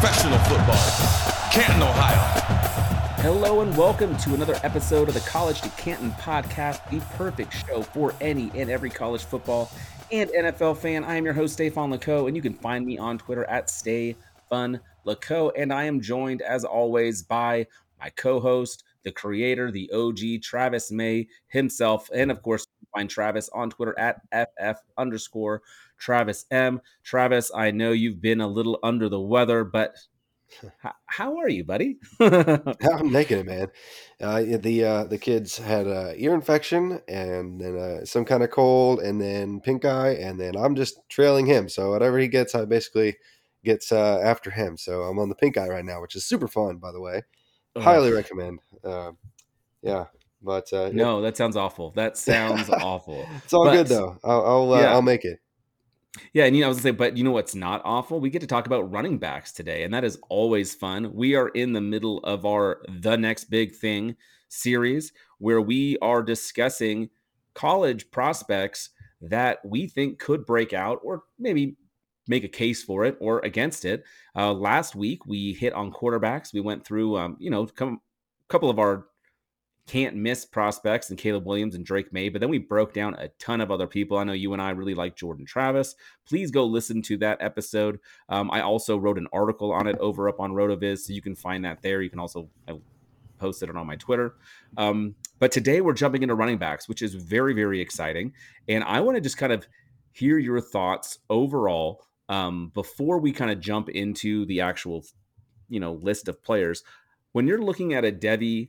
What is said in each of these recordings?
Professional football, Canton, Ohio. Hello and welcome to another episode of the College to Canton podcast, the perfect show for any and every college football and NFL fan. I am your host, Stefan Lako, and you can find me on Twitter at Stay Fun Lako. And I am joined, as always, by my co-host, the creator, the OG, Travis May himself, and of course, you can find Travis on Twitter at ff underscore Travis M. Travis, I know you've been a little under the weather, but h- how are you, buddy? I'm making it, man. Uh, the uh, the kids had uh, ear infection and then uh, some kind of cold, and then pink eye, and then I'm just trailing him. So whatever he gets, I basically gets uh, after him. So I'm on the pink eye right now, which is super fun, by the way. Highly recommend. Uh, yeah, but uh, yeah, No, that sounds awful. That sounds awful. it's all but- good though. I'll I'll, uh, Yeah. I'll make it. Yeah, and you know, I was gonna say, but you know what's not awful? We get to talk about running backs today, and that is always fun. We are in the middle of our the next big thing series where we are discussing college prospects that we think could break out or maybe make a case for it or against it. Uh, last week we hit on quarterbacks. We went through, um, you know, a couple of our can't miss prospects and Caleb Williams and Drake Maye, but then we broke down a ton of other people. I know you and I really like Jordan Travis. Please go listen to that episode. Um, I also wrote an article on it over up on RotoViz, so you can find that there. You can also I posted it on my Twitter. Um, but today we're jumping into running backs, which is very, very exciting. And I want to just kind of hear your thoughts overall um, before we kind of jump into the actual, you know, list of players. When you're looking at a Devy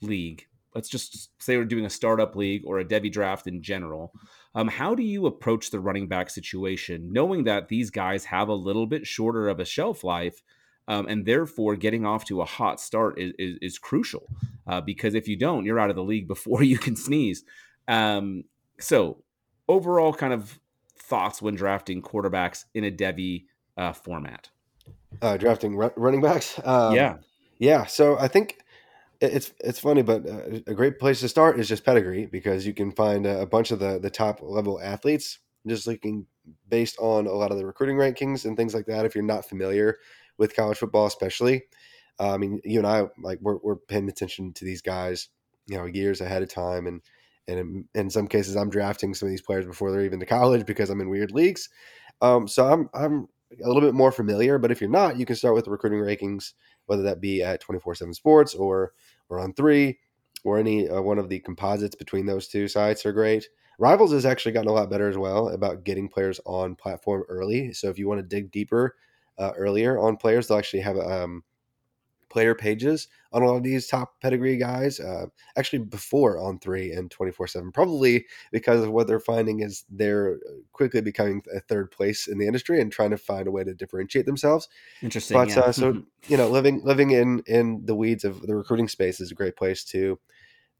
league, let's just say we're doing a startup league or a Devy draft in general. Um, how do you approach the running back situation, knowing that these guys have a little bit shorter of a shelf life, um, and therefore getting off to a hot start is, is, is crucial? Uh, because if you don't, you're out of the league before you can sneeze. Um, so, overall, kind of thoughts when drafting quarterbacks in a Devy uh, format. Uh, drafting ru- running backs. Um, yeah, Yeah, so I think it's it's funny, but uh, a great place to start is just pedigree because you can find a, bunch of the the top level athletes just looking based on a lot of the recruiting rankings and things like that. If you're not familiar with college football, especially, uh, I mean, you and I like we're, we're paying attention to these guys, you know, years ahead of time, and and in, in some cases, I'm drafting some of these players before they're even to college because I'm in weird leagues. Um, so I'm I'm a little bit more familiar, but if you're not, you can start with the recruiting rankings, whether that be at 24 7 Sports or, or on three or any uh, one of the composites between those two sites are great. Rivals has actually gotten a lot better as well about getting players on platform early. So if you want to dig deeper uh, earlier on players, they'll actually have um, player pages on a lot of these top pedigree guys. Uh, actually, before on three and 24 7, probably because of what they're finding is they're quickly becoming a third place in the industry and trying to find a way to differentiate themselves. interesting. But yeah. uh, so you know, living living in in the weeds of the recruiting space is a great place to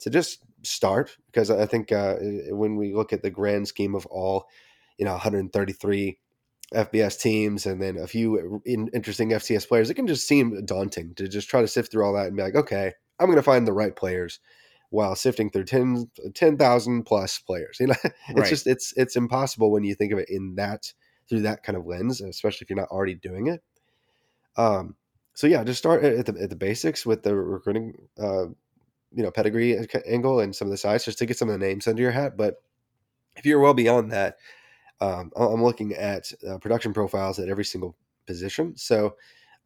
to just start because I think uh, when we look at the grand scheme of all, you know, 133 FBS teams and then a few in, interesting FCS players, it can just seem daunting to just try to sift through all that and be like, okay, I'm going to find the right players. while sifting through 10 10,000 plus players. You know, it's Right. just it's it's impossible when you think of it in that through that kind of lens, especially if you're not already doing it. Um, so yeah, just start at the at the basics with the recruiting, uh, you know, pedigree angle and some of the size, just to get some of the names under your hat. But if you're well beyond that, um, I'm looking at uh, production profiles at every single position. So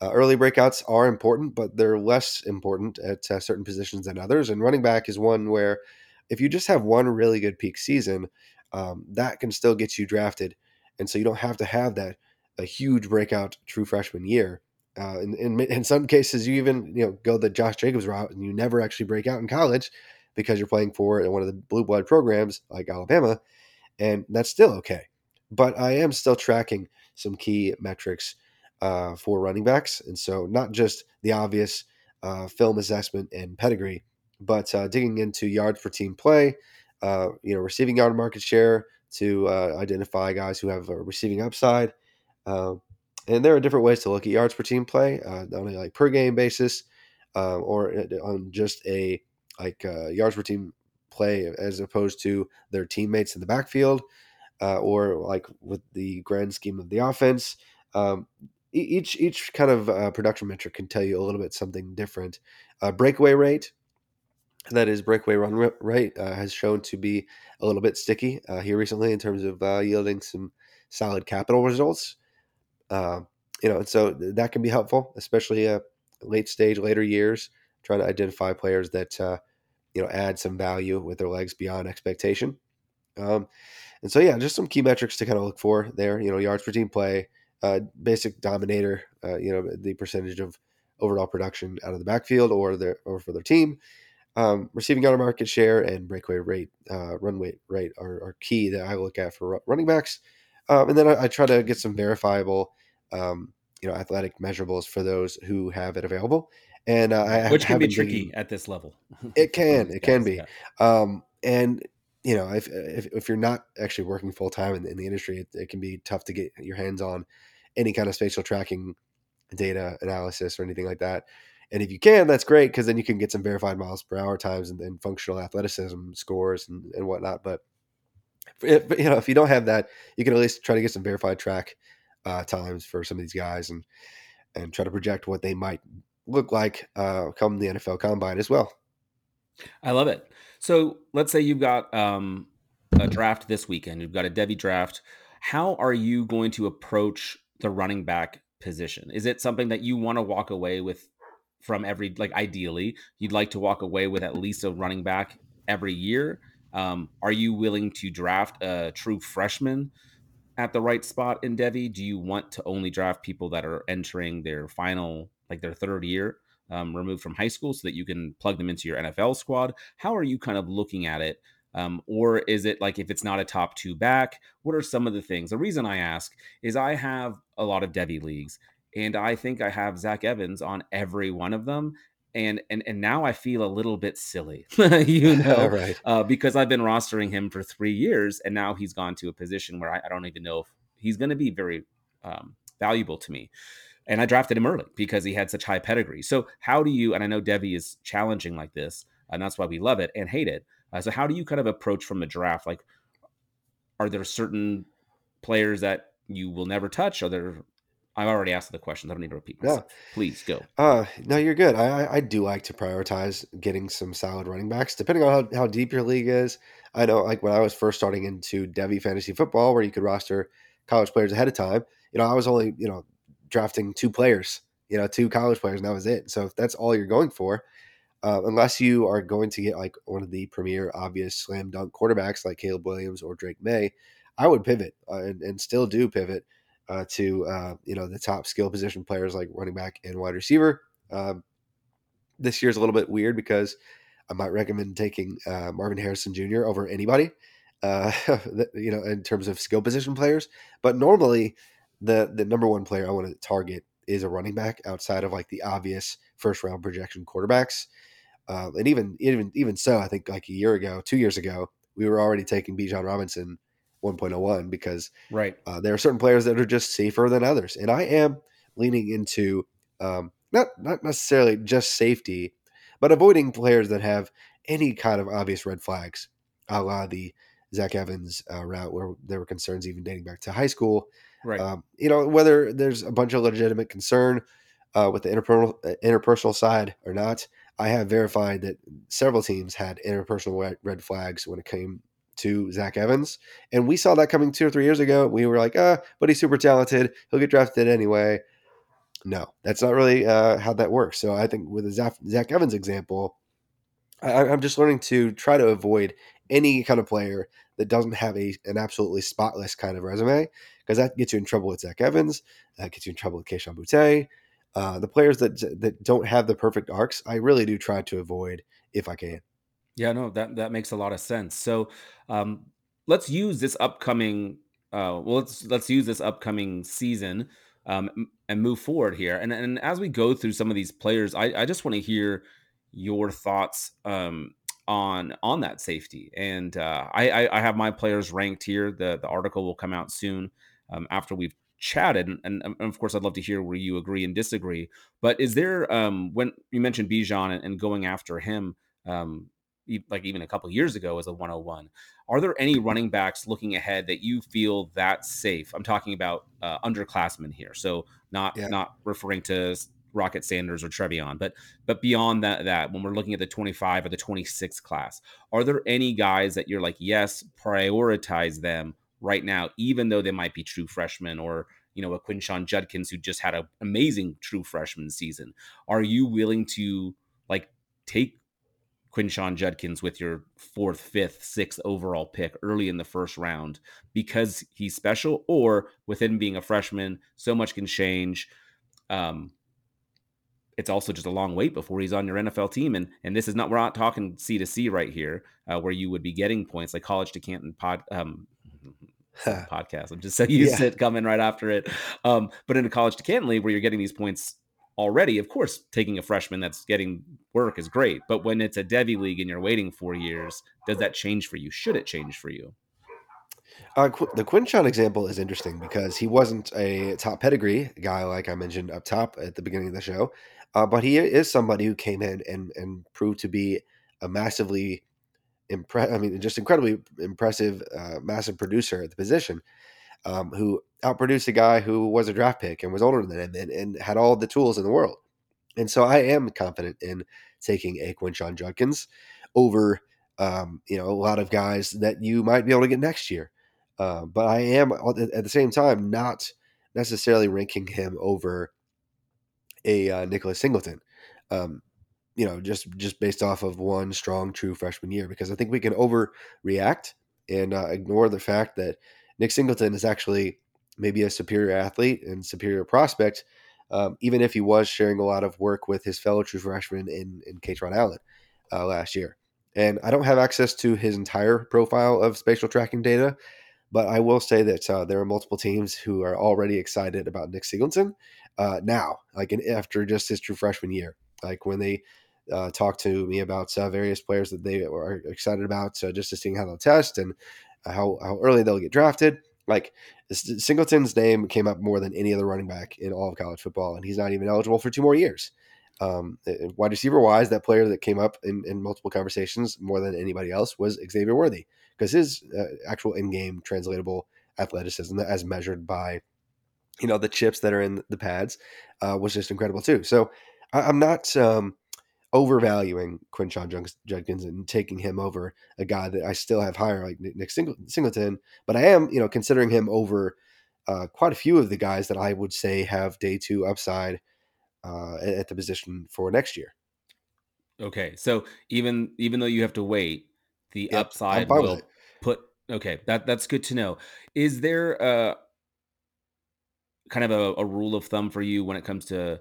uh, early breakouts are important, but they're less important at uh, certain positions than others. And running back is one where if you just have one really good peak season, um, that can still get you drafted. And so you don't have to have that a huge breakout true freshman year. Uh, in, in in some cases, you even you know go the Josh Jacobs route, and you never actually break out in college because you're playing for one of the blue blood programs like Alabama, and that's still okay. But I am still tracking some key metrics uh, for running backs, and so not just the obvious uh, film assessment and pedigree, but uh, digging into yards per team play, uh, you know, receiving yard market share to uh, identify guys who have a receiving upside. Um, and there are different ways to look at yards per team play, uh, on a like per game basis, uh, or on just a like uh, yards per team play as opposed to their teammates in the backfield, uh, or like with the grand scheme of the offense. Um, each each kind of uh, production metric can tell you a little bit something different. Uh, breakaway rate, that is breakaway run rate, uh, has shown to be a little bit sticky uh, here recently in terms of uh, yielding some solid capital results. You know, and so that can be helpful, especially late stage, later years, trying to identify players that you know add some value with their legs beyond expectation. Um, and so, yeah, just some key metrics to kind of look for there. You know, yards per team play, uh, basic dominator. Uh, you know, the percentage of overall production out of the backfield or their or for their team. Um, receiving yard market share and breakaway rate, uh, run rate rate are, are key that I look at for running backs. Um, and then I, I try to get some verifiable, um, you know, athletic measurables for those who have it available. And uh, I which can be tricky digging- at this level. It can, it can be. yeah. um, and you know, if, if if you're not actually working full time in, in the industry, it, it can be tough to get your hands on any kind of spatial tracking data analysis or anything like that. And if you can, that's great because then you can get some verified miles per hour times and, functional athleticism scores and, and whatnot. But if, you know, if you don't have that, you can at least try to get some verified track uh, times for some of these guys and and try to project what they might look like uh, come the NFL Combine as well. I love it. So let's say you've got um, a draft this weekend. You've got a Devy draft. How are you going to approach the running back position? Is it something that you want to walk away with from every like ideally you'd like to walk away with at least a running back every year? Um, are you willing to draft a true freshman at the right spot in Devy? Do you want to only draft people that are entering their final, like their third year, um, removed from high school, so that you can plug them into your NFL squad? How are you kind of looking at it? Um, or is it like if it's not a top two back, what are some of the things? The reason I ask is I have a lot of Devy leagues, and I think I have Zach Evans on every one of them. And, and and now I feel a little bit silly, you know, right. uh, because I've been rostering him for three years, and now he's gone to a position where I, I don't even know if he's going to be very um, valuable to me. And I drafted him early because he had such high pedigree. So how do you? And I know Devy is challenging like this, and that's why we love it and hate it. Uh, so how do you kind of approach from the draft? Like, are there certain players that you will never touch? Are there? I've already asked the questions. I don't need to repeat Yeah. myself. Please go. Uh, no, you're good. I, I- I do like to prioritize getting some solid running backs, depending on how, how deep your league is. I know, like when I was first starting into Devy fantasy football, where you could roster college players ahead of time, you know, I was only, you know, drafting two players, you know, two college players, and that was it. So if that's all you're going for, uh, unless you are going to get like one of the premier, obvious slam dunk quarterbacks like Caleb Williams or Drake Maye, I would pivot uh, and, and still do pivot uh, to uh, you know the top skill position players like running back and wide receiver. Um, this year's a little bit weird because I might recommend taking uh, Marvin Harrison Jr. over anybody, uh, you know, in terms of skill position players. But normally, the the number one player I want to target is a running back outside of like the obvious first round projection quarterbacks. Um, and even even even so, I think like a year ago, two years ago, we were already taking Bijan Robinson 1.01 because Right. uh, there are certain players that are just safer than others, and I am leaning into um, not not necessarily just safety, but avoiding players that have any kind of obvious red flags, a la the Zach Evans uh, route, where there were concerns even dating back to high school. Right. Um, you know, whether there's a bunch of legitimate concern uh, with the interpersonal uh, interpersonal side or not, I have verified that several teams had interpersonal red, flags when it came to Zach Evans, and we saw that coming two or three years ago. We were like, ah, but he's super talented. He'll get drafted anyway. No, that's not really uh, how that works. So I think with the Zach, Zach Evans example, I, I'm just learning to try to avoid any kind of player that doesn't have a an absolutely spotless kind of resume because that gets you in trouble with Zach Evans, that gets you in trouble with Kayshon Boutte. Uh, the players that that don't have the perfect arcs, I really do try to avoid if I can. Yeah, no, that that makes a lot of sense. So, um, let's use this upcoming. Uh, well, let's let's use this upcoming season um, and move forward here. And and as we go through some of these players, I, I just want to hear your thoughts um, on on that safety. And uh, I, I have my players ranked here. The the article will come out soon um, after we've chatted, and, and, of course I'd love to hear where you agree and disagree. But is there um, when you mentioned Bijan and, and going after him? Um, like even a couple years ago as a 101 are there any running backs looking ahead that you feel that safe i'm talking about uh, underclassmen here so not yeah. not referring to rocket sanders or TreVeyon but but beyond that that when we're looking at the 25 or the 26 class are there any guys that you're like yes prioritize them right now even though they might be true freshmen or you know a quinshon judkins who just had an amazing true freshman season are you willing to like take Quinshon Judkins with your fourth, fifth, sixth overall pick early in the first round because he's special, or with him being a freshman, so much can change. Um, it's also just a long wait before he's on your NFL team, and and this is not we're not talking C to C right here, uh, where you would be getting points like college to Canton pod. Um, podcast. I'm just so used yeah. to it coming right after it. Um, but in a college to Canton league where you're getting these points already, of course, taking a freshman that's getting work is great. But when it's a Devy league and you're waiting four years, does that change for you? Should it change for you? Uh, the Quinshon example is interesting because he wasn't a top pedigree guy like I mentioned up top at the beginning of the show, uh, but he is somebody who came in and and proved to be a massively impress. I mean, just incredibly impressive, uh, massive producer at the position um, who outproduced a guy who was a draft pick and was older than him and, and had all the tools in the world. And so I am confident in taking a Quinshon Judkins over, um, you know, a lot of guys that you might be able to get next year. Uh, but I am at the same time not necessarily ranking him over a uh, Nicholas Singleton. Um, you know, just just based off of one strong true freshman year, because I think we can overreact and uh, ignore the fact that Nick Singleton is actually maybe a superior athlete and superior prospect, um, even if he was sharing a lot of work with his fellow true freshman in, in Kaytron Allen uh, last year. And I don't have access to his entire profile of spatial tracking data, but I will say that uh, there are multiple teams who are already excited about Nick Singleton uh, now, like in, after just his true freshman year. Like when they uh, talk to me about uh, various players that they are excited about, uh, just to seeing how they'll test and how how early they'll get drafted. Like Singleton's name came up more than any other running back in all of college football, and he's not even eligible for two more years. Um, wide receiver wise, that player that came up in, in multiple conversations more than anybody else was Xavier Worthy because his uh, actual in-game translatable athleticism, as measured by you know the chips that are in the pads, uh, was just incredible too. So I, am not um, overvaluing Quinshon Judkins and taking him over a guy that I still have higher, like Nick Singleton. But I am, you know, considering him over uh, quite a few of the guys that I would say have day two upside uh, at the position for next year. Okay, so even even though you have to wait, the yep, upside will put. Okay, that that's good to know. Is there a kind of a, a rule of thumb for you when it comes to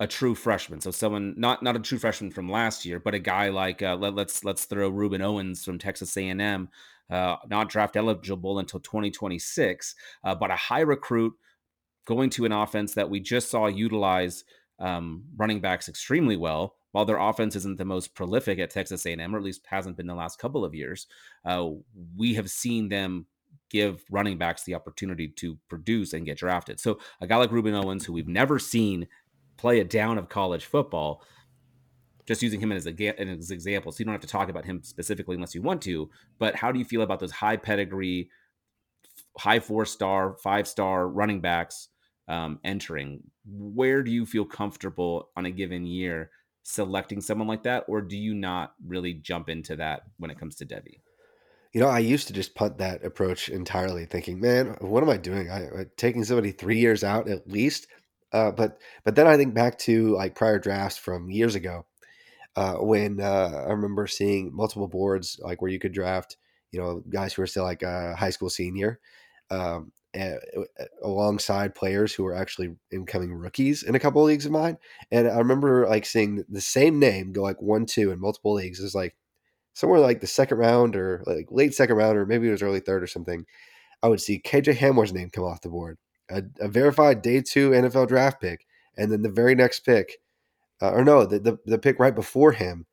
a true freshman. So someone not not a true freshman from last year, but a guy like uh, let, us let's, let's throw Rueben Owens from Texas A&M, uh, not draft eligible until 2026, uh, but a high recruit going to an offense that we just saw utilize um, running backs extremely well. While their offense isn't the most prolific at Texas A&M, or at least hasn't been the last couple of years, uh, we have seen them give running backs the opportunity to produce and get drafted. So a guy like Rueben Owens, who we've never seen play a down of college football. just using him as a as an example, so you don't have to talk about him specifically unless you want to. But how do you feel about those high pedigree, high four star, five star running backs um, entering? Where do you feel comfortable on a given year selecting someone like that, or do you not really jump into that when it comes to Devy? You know, I used to just punt that approach entirely, thinking, "Man, what am I doing? I, am taking somebody three years out at least." Uh, but but then I think back to like prior drafts from years ago, uh, when uh, I remember seeing multiple boards like where you could draft, you know, guys who are still like a high school senior, um, alongside players who were actually incoming rookies in a couple of leagues of mine. And I remember like seeing the same name go like one, two in multiple leagues. It's like somewhere like the second round or like late second round, or maybe it was early third or something. I would see KJ Hamler's name come off the board, a, a verified day two NFL draft pick. And then the very next pick, uh, or no, the, the, the pick right before him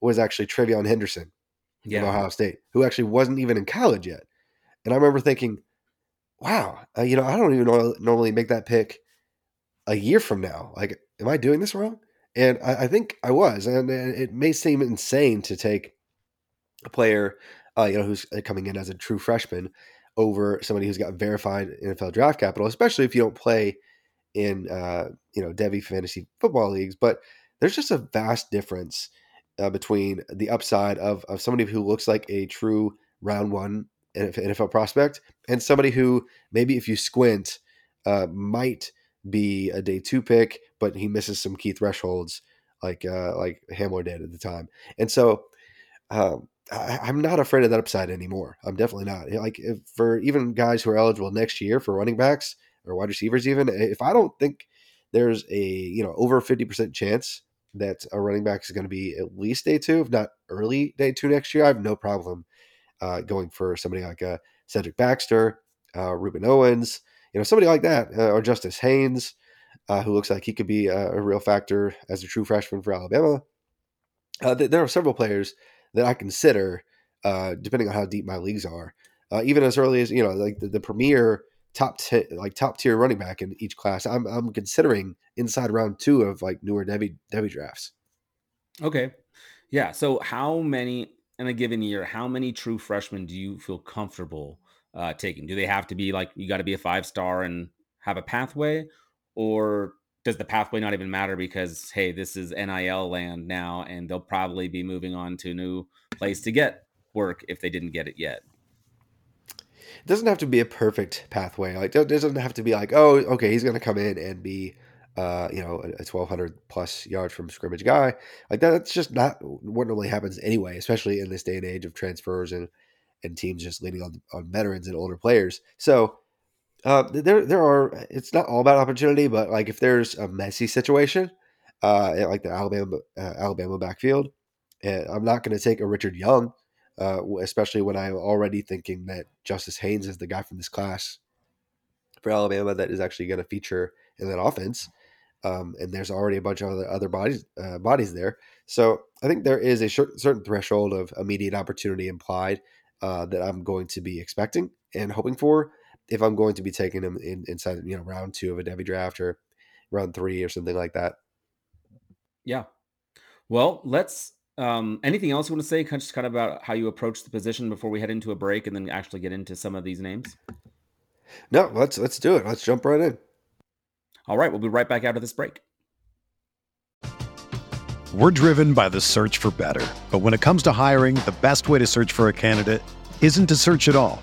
was actually TreVeyon Henderson yeah. from Ohio State, who actually wasn't even in college yet. And I remember thinking, wow, uh, you know, I don't even normally make that pick a year from now. Like, am I doing this wrong? And I, I think I was. And, and, it may seem insane to take a player, uh, you know, who's coming in as a true freshman over somebody who's got verified NFL draft capital, especially if you don't play in uh, you know Devy fantasy football leagues. But there's just a vast difference uh, between the upside of of somebody who looks like a true round one NFL prospect and somebody who maybe if you squint uh, might be a day two pick, but he misses some key thresholds like uh, like Hamler did at the time. And so um, I, am not afraid of that upside anymore. I'm definitely not. Like for even guys who are eligible next year for running backs, or wide receivers even if i don't think there's a you know over 50% chance that a running back is going to be at least day two if not early day two next year i have no problem uh, going for somebody like uh, cedric baxter uh, rueben owens you know somebody like that uh, or justice haynes uh, who looks like he could be a, a, real factor as a true freshman for alabama uh, th- there are several players that i consider depending on how deep my leagues are even as early as you know like the, the premier top t- like top tier running back in each class. I'm I'm considering inside round two of like newer Debbie Devy drafts. Okay, yeah. So how many in a given year? How many true freshmen do you feel comfortable uh, taking? Do they have to be like you got to be a five star and have a pathway, or does the pathway not even matter because hey, this is NIL land now, and they'll probably be moving on to a new place to get work if they didn't get it yet? it doesn't have to be a perfect pathway. Like it doesn't have to be like, oh, okay, he's going to come in and be, uh, you know, a, 1200 plus yards from scrimmage guy. Like that, that's just not what normally happens anyway, especially in this day and age of transfers and and teams just leaning on on veterans and older players. So uh, there there are. It's not all about opportunity, but like if there's a messy situation, uh, like the Alabama uh, Alabama backfield, I'm not going to take a Richard Young uh, especially when I'm already thinking that Justice Haynes is the guy from this class for Alabama that is actually going to feature in that offense. Um, and there's already a bunch of other, other bodies uh, bodies there. So I think there is a certain threshold of immediate opportunity implied uh, that I'm going to be expecting and hoping for if I'm going to be taking him in, inside you know round two of a Devy draft or round three or something like that. Yeah. Well, let's um, anything else you want to say? Just kind of about how you approach the position before we head into a break, and then actually get into some of these names. No, let's let's do it. Let's jump right in. All right, we'll be right back after this break. We're driven by the search for better, but when it comes to hiring, the best way to search for a candidate isn't to search at all.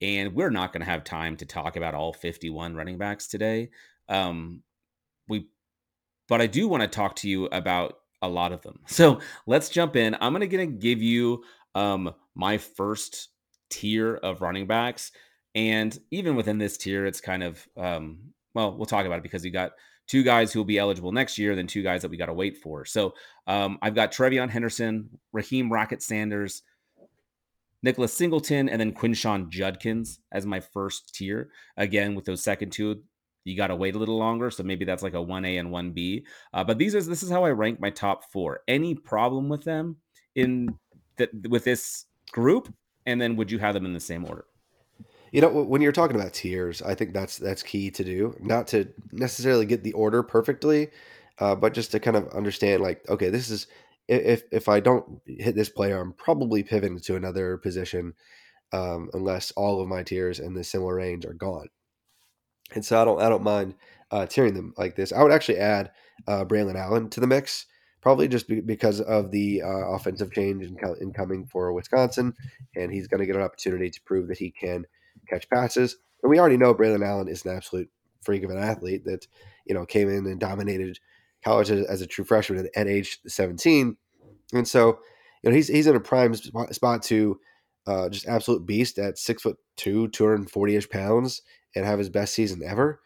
And we're not going to have time to talk about all 51 running backs today. Um, we, but I do want to talk to you about a lot of them. So let's jump in. I'm going to give you um, my first tier of running backs. And even within this tier, it's kind of, um, well, we'll talk about it because you got two guys who will be eligible next year, then two guys that we got to wait for. So um, I've got TreVeyon Henderson, Raheem Rocket Sanders, Nicholas Singleton, and then Quinshon Judkins as my first tier. Again, with those second two, you got to wait a little longer. So maybe that's like a 1A and 1B. Uh, but these are this is how I rank my top four. Any problem with them in that with this group? And then would you have them in the same order? You know, when you're talking about tiers, I think that's that's key to do. Not to necessarily get the order perfectly, uh, but just to kind of understand, like, okay, this is if if I don't hit this player, I'm probably pivoting to another position, um, unless all of my tiers in the similar range are gone. And so I don't I don't mind uh, tiering them like this. I would actually add uh, Braylon Allen to the mix, probably just be, because of the uh, offensive change in, incoming for Wisconsin, and he's going to get an opportunity to prove that he can catch passes. And we already know Braylon Allen is an absolute freak of an athlete that you know came in and dominated college as, a true freshman at, age 17. And so, you know, he's he's in a prime spot, spot to uh, just absolute beast at six foot two, 240 ish pounds, and have his best season ever.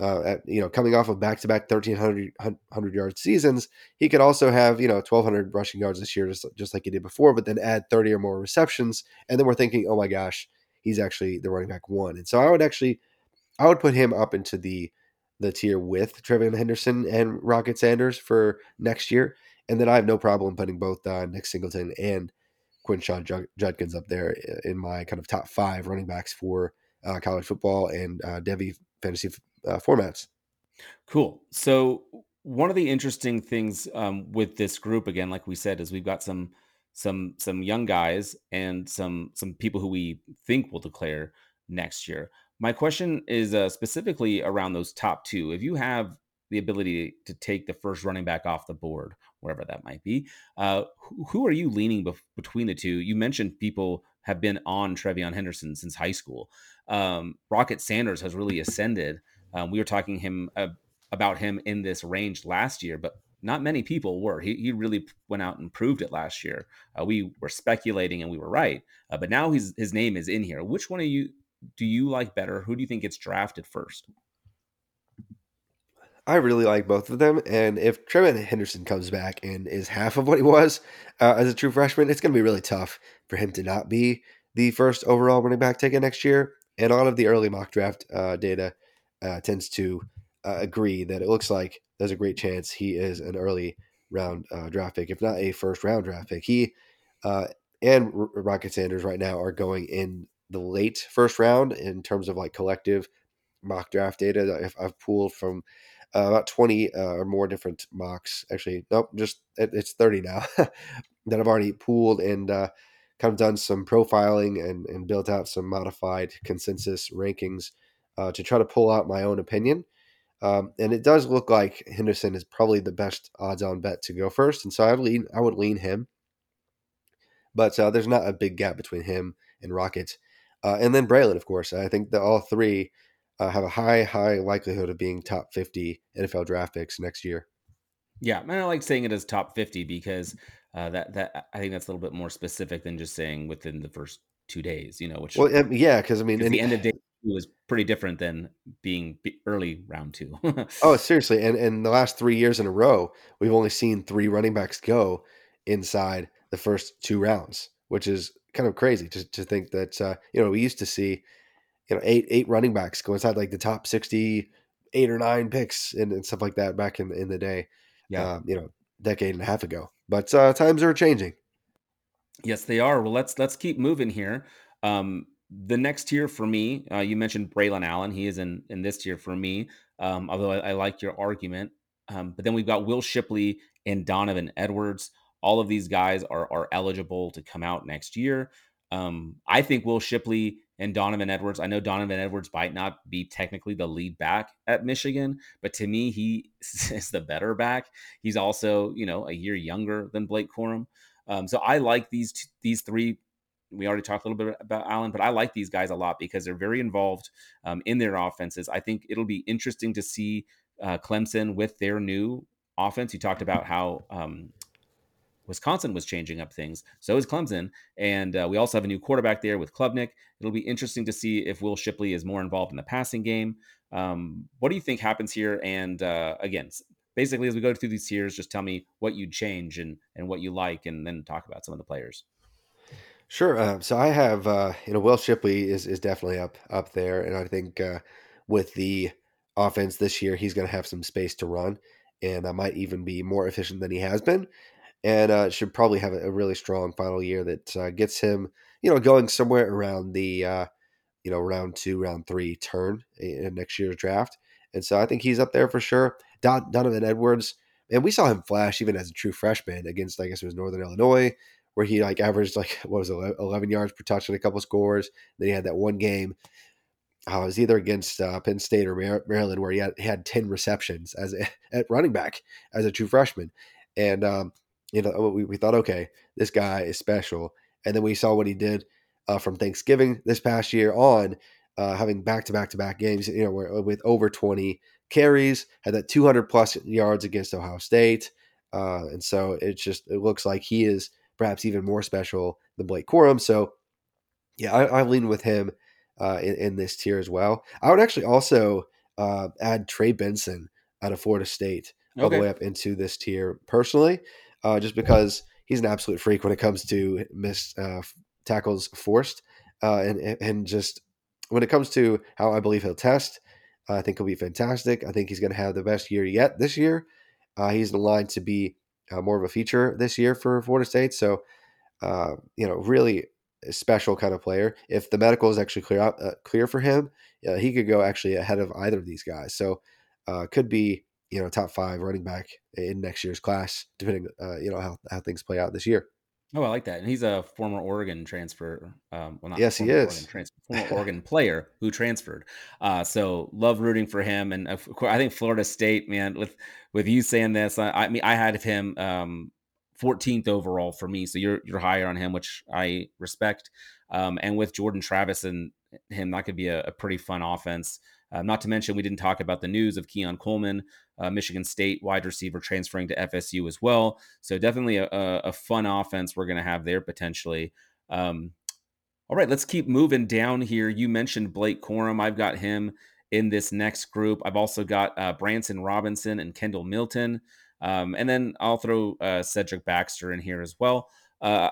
Uh, at, you know, coming off of back to back 1,300 yard seasons, he could also have, you know, 1,200 rushing yards this year, just, just like he did before, but then add 30 or more receptions. And then we're thinking, oh my gosh, he's actually the running back one. And so I would actually, I would put him up into the the tier with TreVeyon Henderson and Rocket Sanders for next year. And then I have no problem putting both uh, Nick Singleton and Quinshon Judkins up there in my kind of top five running backs for uh, college football and uh, Devy fantasy uh, formats. Cool. So one of the interesting things um, with this group, again, like we said, is we've got some some some young guys and some some people who we think will declare next year. My question is uh, specifically around those top two. If you have the ability to take the first running back off the board, wherever that might be, uh, who, who, are you leaning bef- between the two? You mentioned people have been on TreVeyon Henderson since high school. Um, Rocket Sanders has really ascended. Um, we were talking him uh, about him in this range last year, but not many people were. He, he really went out and proved it last year. Uh, we were speculating and we were right, uh, but now his his name is in here. Which one of you do you like better? Who do you think gets drafted first? I really like both of them, and if TreVeyon Henderson comes back and is half of what he was uh, as a true freshman, it's going to be really tough for him to not be the first overall running back taken next year. And all of the early mock draft uh, data uh, tends to uh, agree that it looks like there's a great chance he is an early round uh, draft pick, if not a first round draft pick. He uh, and Rocket Sanders right now are going in the late first round in terms of like collective mock draft data that I've, I've pulled from uh, about 20 uh, or more different mocks. Actually, nope, just it, it's 30 now that I've already pooled and uh, kind of done some profiling and, and built out some modified consensus rankings uh, to try to pull out my own opinion. Um, and it does look like Henderson is probably the best odds-on bet to go first, and so I lean I would lean him. But uh, there's not a big gap between him and Rocket. Uh, and then Braylon, of course. I think that all three uh, have a high, high likelihood of being top 50 NFL draft picks next year. Yeah, and I like saying it as top 50 because uh, that that I think that's a little bit more specific than just saying within the first two days. You know, which well, um, yeah, because I mean, the end of day two was pretty different than being early round two. oh, seriously, and and the last three years in a row, we've only seen three running backs go inside the first two rounds, which is kind of crazy to to think that uh, you know we used to see you know eight eight running backs go inside like the top sixty eight or nine picks and, and stuff like that back in in the day. Yeah, um, you know, decade and a half ago. But uh, times are changing. Yes, they are. Well, let's let's keep moving here. Um, the next tier for me, uh, you mentioned Braylon Allen. He is in in this tier for me. Um, although I, I, like your argument, um, but then we've got Will Shipley and Donovan Edwards. All of these guys are are eligible to come out next year. Um, I think Will Shipley and Donovan Edwards. I know Donovan Edwards might not be technically the lead back at Michigan, but to me, he is the better back. He's also, you know, a year younger than Blake Corum. Um, so I like these these three. We already talked a little bit about Allen, but I like these guys a lot because they're very involved um, in their offenses. I think it'll be interesting to see uh, Clemson with their new offense. You talked about how um, Wisconsin was changing up things. So is Clemson. And uh, we also have a new quarterback there with Klubnik. It'll be interesting to see if Will Shipley is more involved in the passing game. Um, what do you think happens here? And uh, again, basically, as we go through these tiers, just tell me what you change and, and what you like, and then talk about some of the players. Sure. Uh, so I have, uh, you know, Will Shipley is, is definitely up up there. And I think uh, with the offense this year, he's going to have some space to run and I might even be more efficient than he has been and uh, should probably have a, really strong final year that uh, gets him, you know, going somewhere around the, uh, you know, round two, round three turn in next year's draft. And so I think he's up there for sure. Don, Donovan Edwards, and we saw him flash even as a true freshman against, I guess it was Northern Illinois, where he like averaged like what was it, 11 yards per touch and a couple scores. Then he had that one game. Uh, it was either against uh, Penn State or Maryland where he had, he had 10 receptions as a, at running back as a true freshman. And um, you know, we, we thought, okay, this guy is special. And then we saw what he did uh, from Thanksgiving this past year on, uh, having back to back to back games, you know, uh, with over 20 carries, had that 200 plus yards against Ohio State. Uh, and so it's just, it looks like he is perhaps even more special than Blake Corum. So, yeah, I, I lean with him uh, in, in, this tier as well. I would actually also uh, add Trey Benson out of Florida State all okay. the way up into this tier personally uh, just because he's an absolute freak when it comes to missed uh, tackles forced, uh, and and just when it comes to how I believe he'll test, I think he'll be fantastic. I think he's going to have the best year yet this year. Uh, he's in line to be uh, more of a feature this year for Florida State. So, uh, you know, really special kind of player. If the medical is actually clear out, clear for him, he could go actually ahead of either of these guys. So, could be you know top five running back in next year's class, depending uh, you know how how things play out this year. Oh, I like that. And he's a former Oregon transfer. Um, well, not yes, he is. Oregon transfer, former Oregon player who transferred. Uh, so love rooting for him. And of course, I think Florida State, man, with with you saying this, I, I mean, I had him um, 14th overall for me. So you're you're higher on him, which I respect. Um, and with Jordan Travis and him, that could be a, a pretty fun offense. Uh, not to mention, we didn't talk about the news of Keon Coleman, uh, Michigan State wide receiver, transferring to FSU as well. So definitely a, a fun offense we're going to have there potentially. Um, all right, let's keep moving down here. You mentioned Blake Corum. I've got him in this next group. I've also got uh, Branson Robinson and Kendall Milton. Um, and then I'll throw uh, Cedric Baxter in here as well. Uh,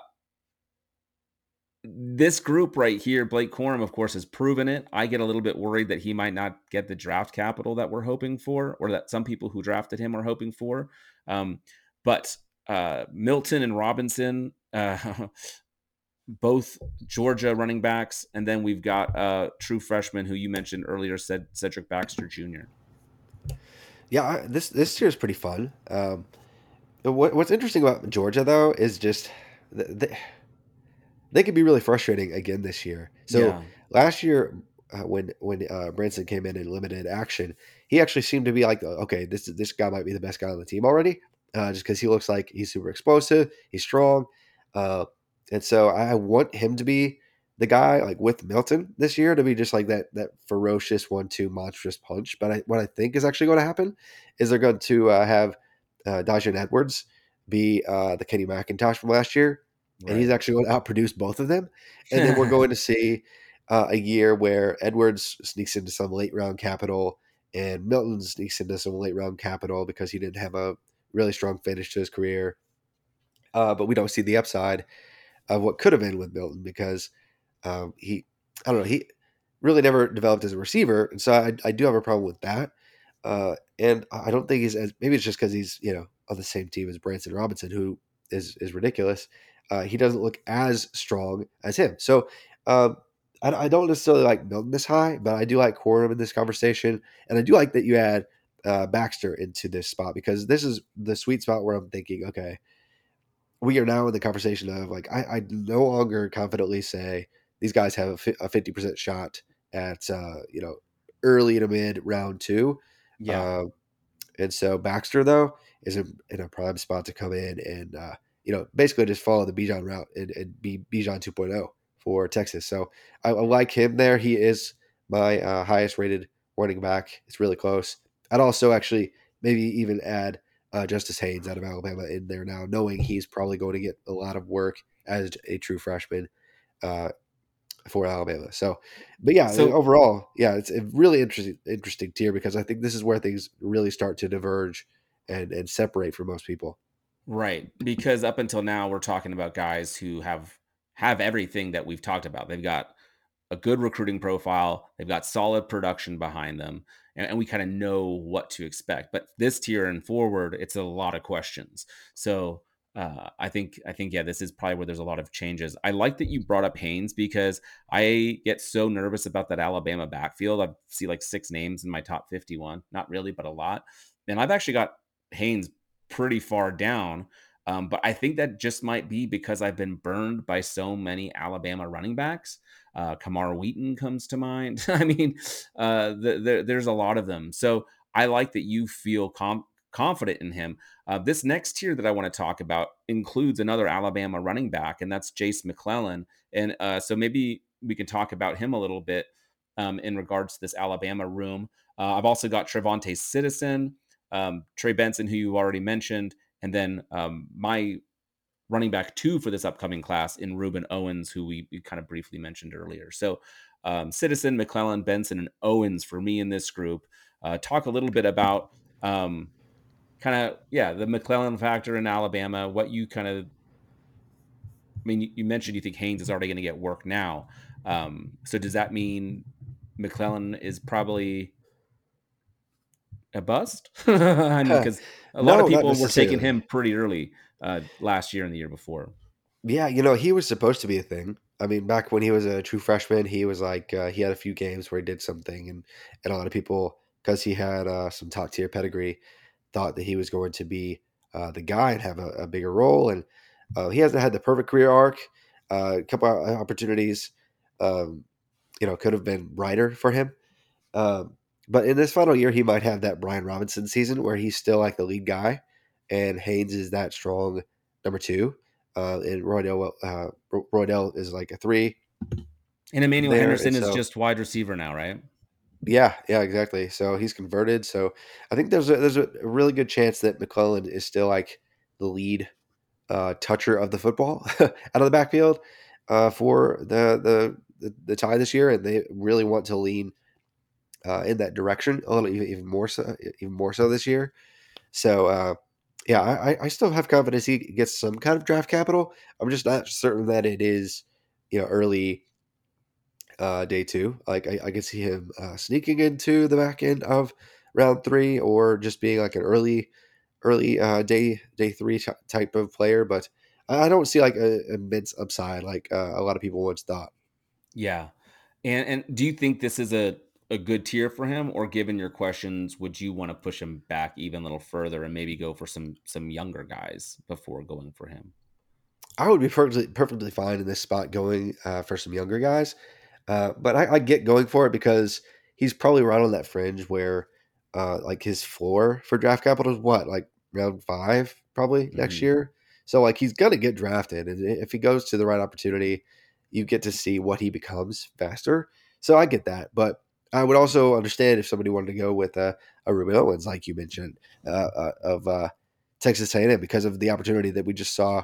this group right here, Blake Corum, of course, has proven it. I get a little bit worried that he might not get the draft capital that we're hoping for, or that some people who drafted him are hoping for. Um, but uh, Milton and Robinson, uh, both Georgia running backs, and then we've got a true freshman who you mentioned earlier, said Cedric Baxter Jr. Yeah, this this year is pretty fun. Um, what, what's interesting about Georgia though is just the, the they could be really frustrating again this year. So yeah. last year, uh, when when uh, Branson came in in limited action, he actually seemed to be like, okay, this this guy might be the best guy on the team already, uh, just because he looks like he's super explosive, he's strong, uh, and so I want him to be the guy like with Milton this year to be just like that that ferocious one two monstrous punch. But I, what I think is actually going to happen is they're going to uh, have uh, Daijun Edwards be uh, the Kenny McIntosh from last year, and he's actually going to outproduce both of them. And then we're going to see uh, a year where Edwards sneaks into some late round capital, and Milton sneaks into some late round capital because he didn't have a really strong finish to his career. Uh, but we don't see the upside of what could have been with Milton because um, he, I don't know, he really never developed as a receiver, and so I, I do have a problem with that. Uh, and I don't think he's as maybe it's just because he's you know on the same team as Branson Robinson, who is is ridiculous. Uh, he doesn't look as strong as him. So um, I, I, don't necessarily like Milton this high, but I do like Corum in this conversation, and I do like that you add uh, Baxter into this spot because this is the sweet spot where I'm thinking, okay, we are now in the conversation of like I, I no longer confidently say these guys have a fifty percent shot at uh, you know early to mid round two. Yeah, uh, and so Baxter though is in, in, a prime spot to come in and uh, you know basically just follow the Bijan route and, and be Bijan 2.0 for Texas. So I, I like him there. He is my uh, highest rated running back. It's really close. I'd also actually maybe even add uh, Justice Haynes out of Alabama in there now, knowing he's probably going to get a lot of work as a true freshman uh, for Alabama. So, but yeah, so, overall, yeah, it's a really interesting interesting tier because I think this is where things really start to diverge and and separate for most people. Right, because up until now we're talking about guys who have have everything that we've talked about. They've got a good recruiting profile, they've got solid production behind them, and, and we kind of know what to expect. But this tier and forward, it's a lot of questions. So uh, I think I think yeah, this is probably where there's a lot of changes. I like that you brought up Haynes because I get so nervous about that Alabama backfield. I see like six names in my top 51, not really, but a lot. And I've actually got Haynes pretty far down. Um, but I think that just might be because I've been burned by so many Alabama running backs. Uh, Camar Wheaton comes to mind. I mean, uh, the, the, there's a lot of them. So I like that you feel com- confident in him. Uh, this next tier that I want to talk about includes another Alabama running back, and that's Jace McClellan. And uh, so maybe we can talk about him a little bit um, in regards to this Alabama room. Uh, I've also got Trevonte Citizen, um, Trey Benson, who you already mentioned, and then um, my running back two for this upcoming class in Rueben Owens, who we, we kind of briefly mentioned earlier. So, um, Citizen, McClellan, Benson, and Owens for me in this group. Uh, talk a little bit about um, kind of, yeah, the McClellan factor in Alabama, what you kind of, I mean, you, you mentioned you think Haynes is already going to get work now. Um, so, does that mean McClellan is probably a bust? I mean, because a lot no, of people were taking him pretty early uh, last year and the year before. Yeah, you know, he was supposed to be a thing. I mean, back when he was a true freshman, he was like uh, he had a few games where he did something, and and a lot of people because he had uh, some top tier pedigree thought that he was going to be uh, the guy and have a, a bigger role. And uh, he hasn't had the perfect career arc. Uh, a couple of opportunities, um, you know, could have been brighter for him. Um, but in this final year, he might have that Brian Robinson season where he's still like the lead guy, and Haynes is that strong number two, uh, and Roydell uh, Roydell is like a three. And Emmanuel there, Henderson and so, is just wide receiver now, right? Yeah, yeah, exactly. So he's converted. So I think there's a there's a really good chance that McClellan is still like the lead uh, toucher of the football out of the backfield uh, for the, the the the Tide this year, and they really want to lean uh, in that direction a little even more so even more so this year. So uh, yeah, I, I still have confidence he gets some kind of draft capital. I'm just not certain that it is you know early uh, day two. Like I, I can see him uh, sneaking into the back end of round three or just being like an early early uh, day day three t- type of player. But I don't see like a immense upside like uh, a lot of people once thought. Yeah, and and do you think this is a a good tier for him or given your questions would you want to push him back even a little further and maybe go for some some younger guys before going for him? I would be perfectly perfectly fine in this spot going uh, for some younger guys. Uh, but I, I, get going for it because he's probably right on that fringe where uh, like his floor for draft capital is what like round five probably mm-hmm. next year? So like he's gonna get drafted and if he goes to the right opportunity you get to see what he becomes faster. So i get that but I would also understand if somebody wanted to go with a, a Rueben Owens, like you mentioned, uh, uh, of uh, Texas A&M because of the opportunity that we just saw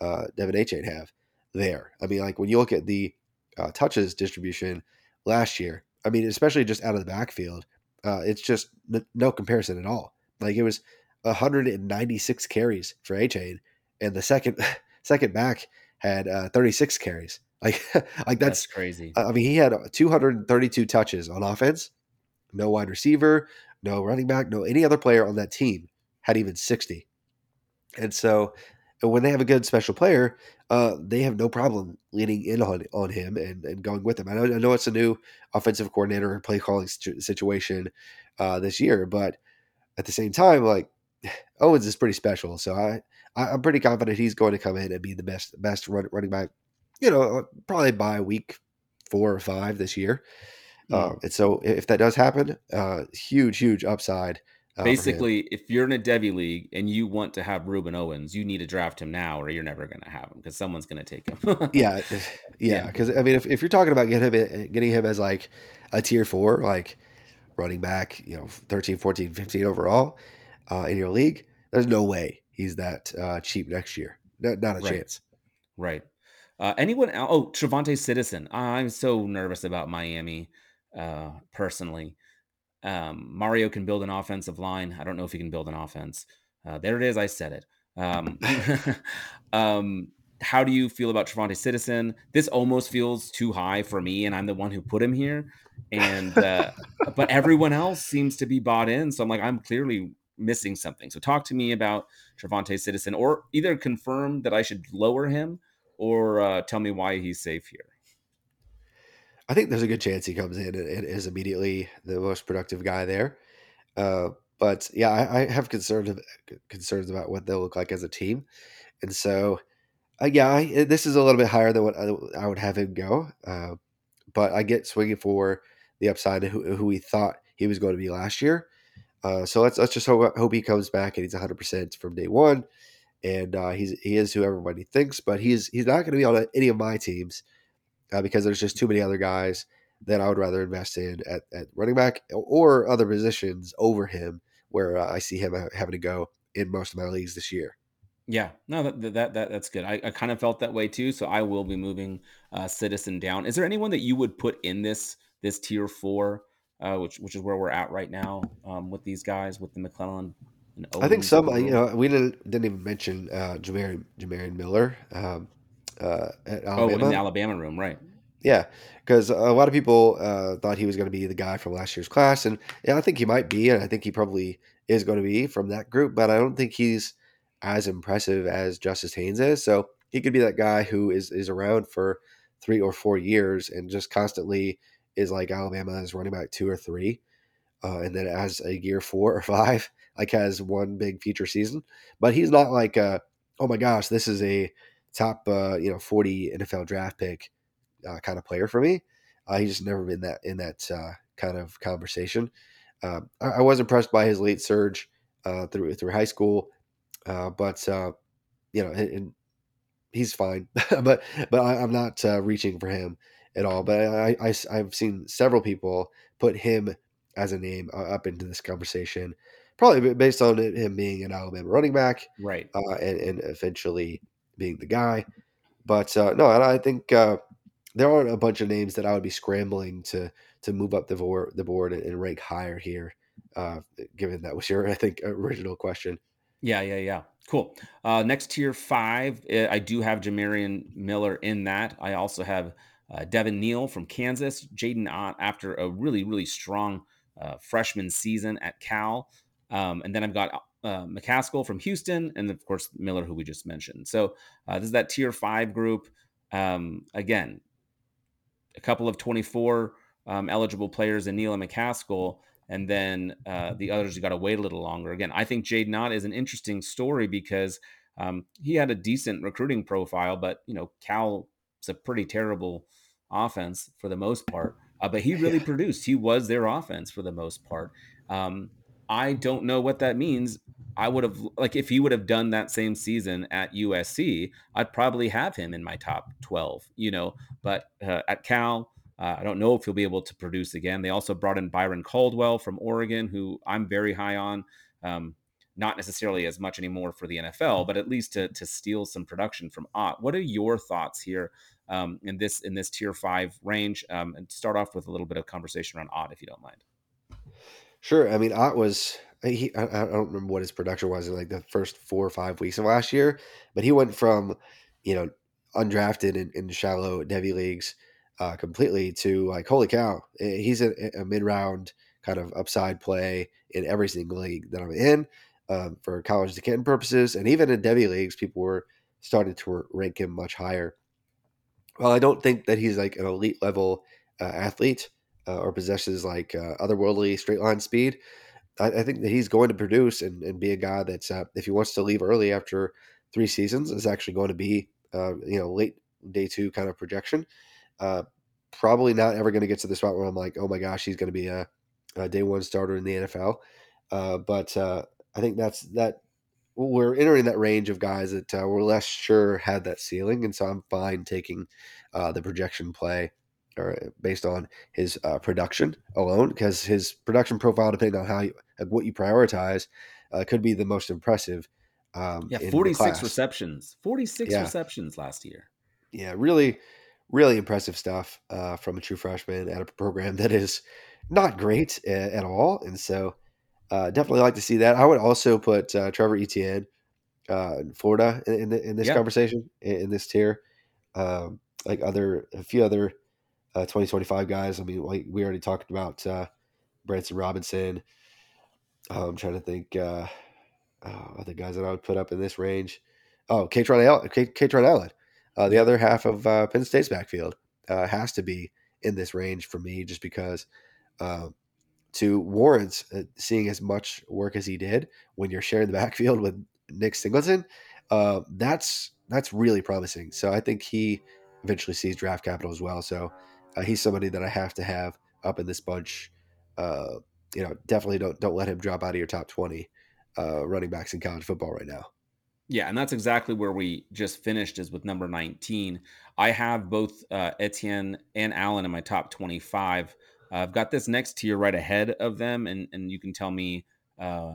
uh, De'Von Achane have there. I mean, like when you look at the uh, touches distribution last year, I mean, especially just out of the backfield, uh, it's just n- no comparison at all. Like it was 196 carries for Achane, and the second second back had uh, 36 carries. Like, like that's, That's crazy. I mean, he had 232 touches on offense. No wide receiver, no running back, no any other player on that team had even 60. And so when they have a good special player, uh, they have no problem leaning in on on him and, and going with him. I know, I know it's a new offensive coordinator and play calling situ- situation uh, this year, but at the same time, like Owens is pretty special. So I, I I'm pretty confident he's going to come in and be the best best run, running back. You know, probably by week four or five this year. Uh, and so if that does happen, uh, huge huge upside. uh. Basically, if you're in a Devy league and you want to have Rueben Owens, you need to draft him now, or you're never going to have him because someone's going to take him. yeah, yeah. Yeah. Because I mean, if, if you're talking about getting him, getting him as like a tier four, like running back, you know, 13, 14, 15 overall uh, in your league, there's no way he's that uh, cheap next year. Not, not a Right. chance. Right. Uh, anyone else? Oh, Trevonte Citizen. I'm so nervous about Miami uh, personally. Um, Mario can build an offensive line. I don't know if he can build an offense. Uh, there it is. I said it. Um, um, how do you feel about Trevonte Citizen? This almost feels too high for me, and I'm the one who put him here. And uh, but everyone else seems to be bought in, so I'm like, I'm clearly missing something. So talk to me about Trevonte Citizen, or either confirm that I should lower him, or uh, tell me why he's safe here. I think there's a good chance he comes in and, is immediately the most productive guy there. Uh, but yeah, I, I have concerns concerns about what they'll look like as a team, and so uh, yeah, I, this is a little bit higher than what I, I would have him go. Uh, but I get swinging for the upside of who, who we thought he was going to be last year. Uh, so let's let's just hope, hope he comes back and he's 100 percent from day one, and uh, he's he is who everybody thinks. But he's he's not going to be on any of my teams uh, because there's just too many other guys that I would rather invest in at, at running back or other positions over him, where uh, I see him having to go in most of my leagues this year. Yeah, no, that that, that that's good. I, I kind of felt that way too, so I will be moving uh, Citizen down. Is there anyone that you would put in this this tier four, uh, which which is where we're at right now um, with these guys with the McClellan? I think some, uh, you know, we didn't didn't even mention uh, Jamarion Jamarion Miller um, uh, at Oh, in the Alabama room, right? Yeah, because a lot of people uh, thought he was going to be the guy from last year's class, and yeah, I think he might be, and I think he probably is going to be from that group. But I don't think he's as impressive as Justice Haynes is. So he could be that guy who is is around for three or four years and just constantly is like Alabama's running back two or three, uh, and then as a year four or five, like has one big future season. But he's not like, uh, oh my gosh, this is a top uh, you know forty NFL draft pick uh, kind of player for me. Uh, he's just never been that in that uh, kind of conversation. Uh, I, I was impressed by his late surge uh, through through high school, but uh, you know, and, and he's fine. but but I, I'm not reaching for him at all. But I, I have seen several people put him as a name up into this conversation, probably based on him being an Alabama running back Right. uh, and, and eventually being the guy. But uh, no, and I think uh, there aren't a bunch of names that I would be scrambling to to move up the board, the board and, and rank higher here. Uh, given that was your, I think, original question. Yeah, yeah, yeah. Cool. Uh, next tier five, uh, I do have Jamarion Miller in that. I also have uh, Devin Neal from Kansas, Jaydn Ott after a really, really strong uh, freshman season at Cal. Um, and then I've got uh, McCaskill from Houston, and of course, Miller, who we just mentioned. So uh, this is that tier five group. Um, again, a couple of 24 um, eligible players in Neal and McCaskill. And then uh, the others, you got to wait a little longer. Again, I think Jaydn Ott is an interesting story because um, he had a decent recruiting profile, but you know, Cal is a pretty terrible offense for the most part. Uh, but he really Yeah. produced. He was their offense for the most part. Um, I don't know what that means. I would have like if he would have done that same season at USC, I'd probably have him in my top twelve. You know, but uh, at Cal, uh, I don't know if he'll be able to produce again. They also brought in Byron Cardwell from Oregon, who I'm very high on. Um, not necessarily as much anymore for the NFL, but at least to to steal some production from Ott. What are your thoughts here um, in this in this tier five range? Um, and start off with a little bit of conversation around Ott, if you don't mind. Sure. I mean, Ott was he. I, I don't remember what his production was in like the first four or five weeks of last year, but he went from you know undrafted in, in shallow Devy leagues uh, completely to like holy cow, eh, he's a, a mid round kind of upside play in every single league that I'm in um, for college to purposes, and even in Devy leagues, people were starting to rank him much higher. Well, I don't think that he's like an elite level uh, athlete uh, or possesses like uh, otherworldly straight line speed. I, I, think that he's going to produce and, and be a guy that's uh, if he wants to leave early after three seasons, is actually going to be uh, you know late day two kind of projection. Uh, probably not ever going to get to the spot where I'm like, oh my gosh, he's going to be a, a, day one starter in the NFL. Uh, but I think that's that. We're entering that range of guys that uh, we're less sure had that ceiling, and so I'm fine taking uh, the projection play or based on his uh, production alone, because his production profile, depending on how you, what you prioritize, uh, could be the most impressive. Um, yeah, 46 receptions, 46 yeah. receptions last year. Yeah, really, really impressive stuff uh, from a true freshman at a program that is not great at, at all. And so, uh, definitely like to see that. I would also put uh, Trevor Etienne uh, in Florida in, in, in this yeah. conversation in, in, this tier, um, like other a few other uh, 2025 guys. I mean, like we already talked about uh, Branson Robinson. Uh, I'm trying to think uh, oh, other guys that I would put up in this range. Oh, Kaytron Allen. Kaytron Allen. Uh, the other half of uh, Penn State's backfield uh, has to be in this range for me, just because uh, to warrant uh, seeing as much work as he did when you're sharing the backfield with Nick Singleton, uh, that's that's really promising. So I think he eventually sees draft capital as well. So he's somebody that I have to have up in this bunch. you know, definitely don't don't let him drop out of your top twenty running backs in college football right now. Yeah, and that's exactly where we just finished is with number 19. I have both uh, Etienne and Allen in my top 25. Uh, I've got this next tier right ahead of them, and, and you can tell me uh,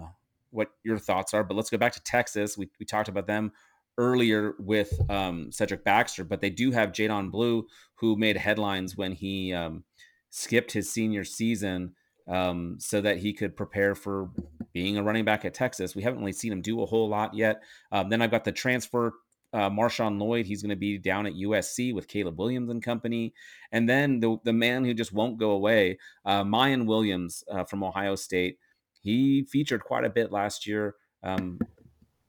what your thoughts are. But let's go back to Texas. We, we talked about them earlier with um, Cedric Baxter, but they do have Jaydon Blue, who made headlines when he um, skipped his senior season um, so that he could prepare for being a running back at Texas. We haven't really seen him do a whole lot yet. Um, then I've got the transfer uh, Marshawn Lloyd. He's going to be down at USC with Caleb Williams and company. And then the, the man who just won't go away, uh, Miyan Williams uh, from Ohio State. He featured quite a bit last year. Um,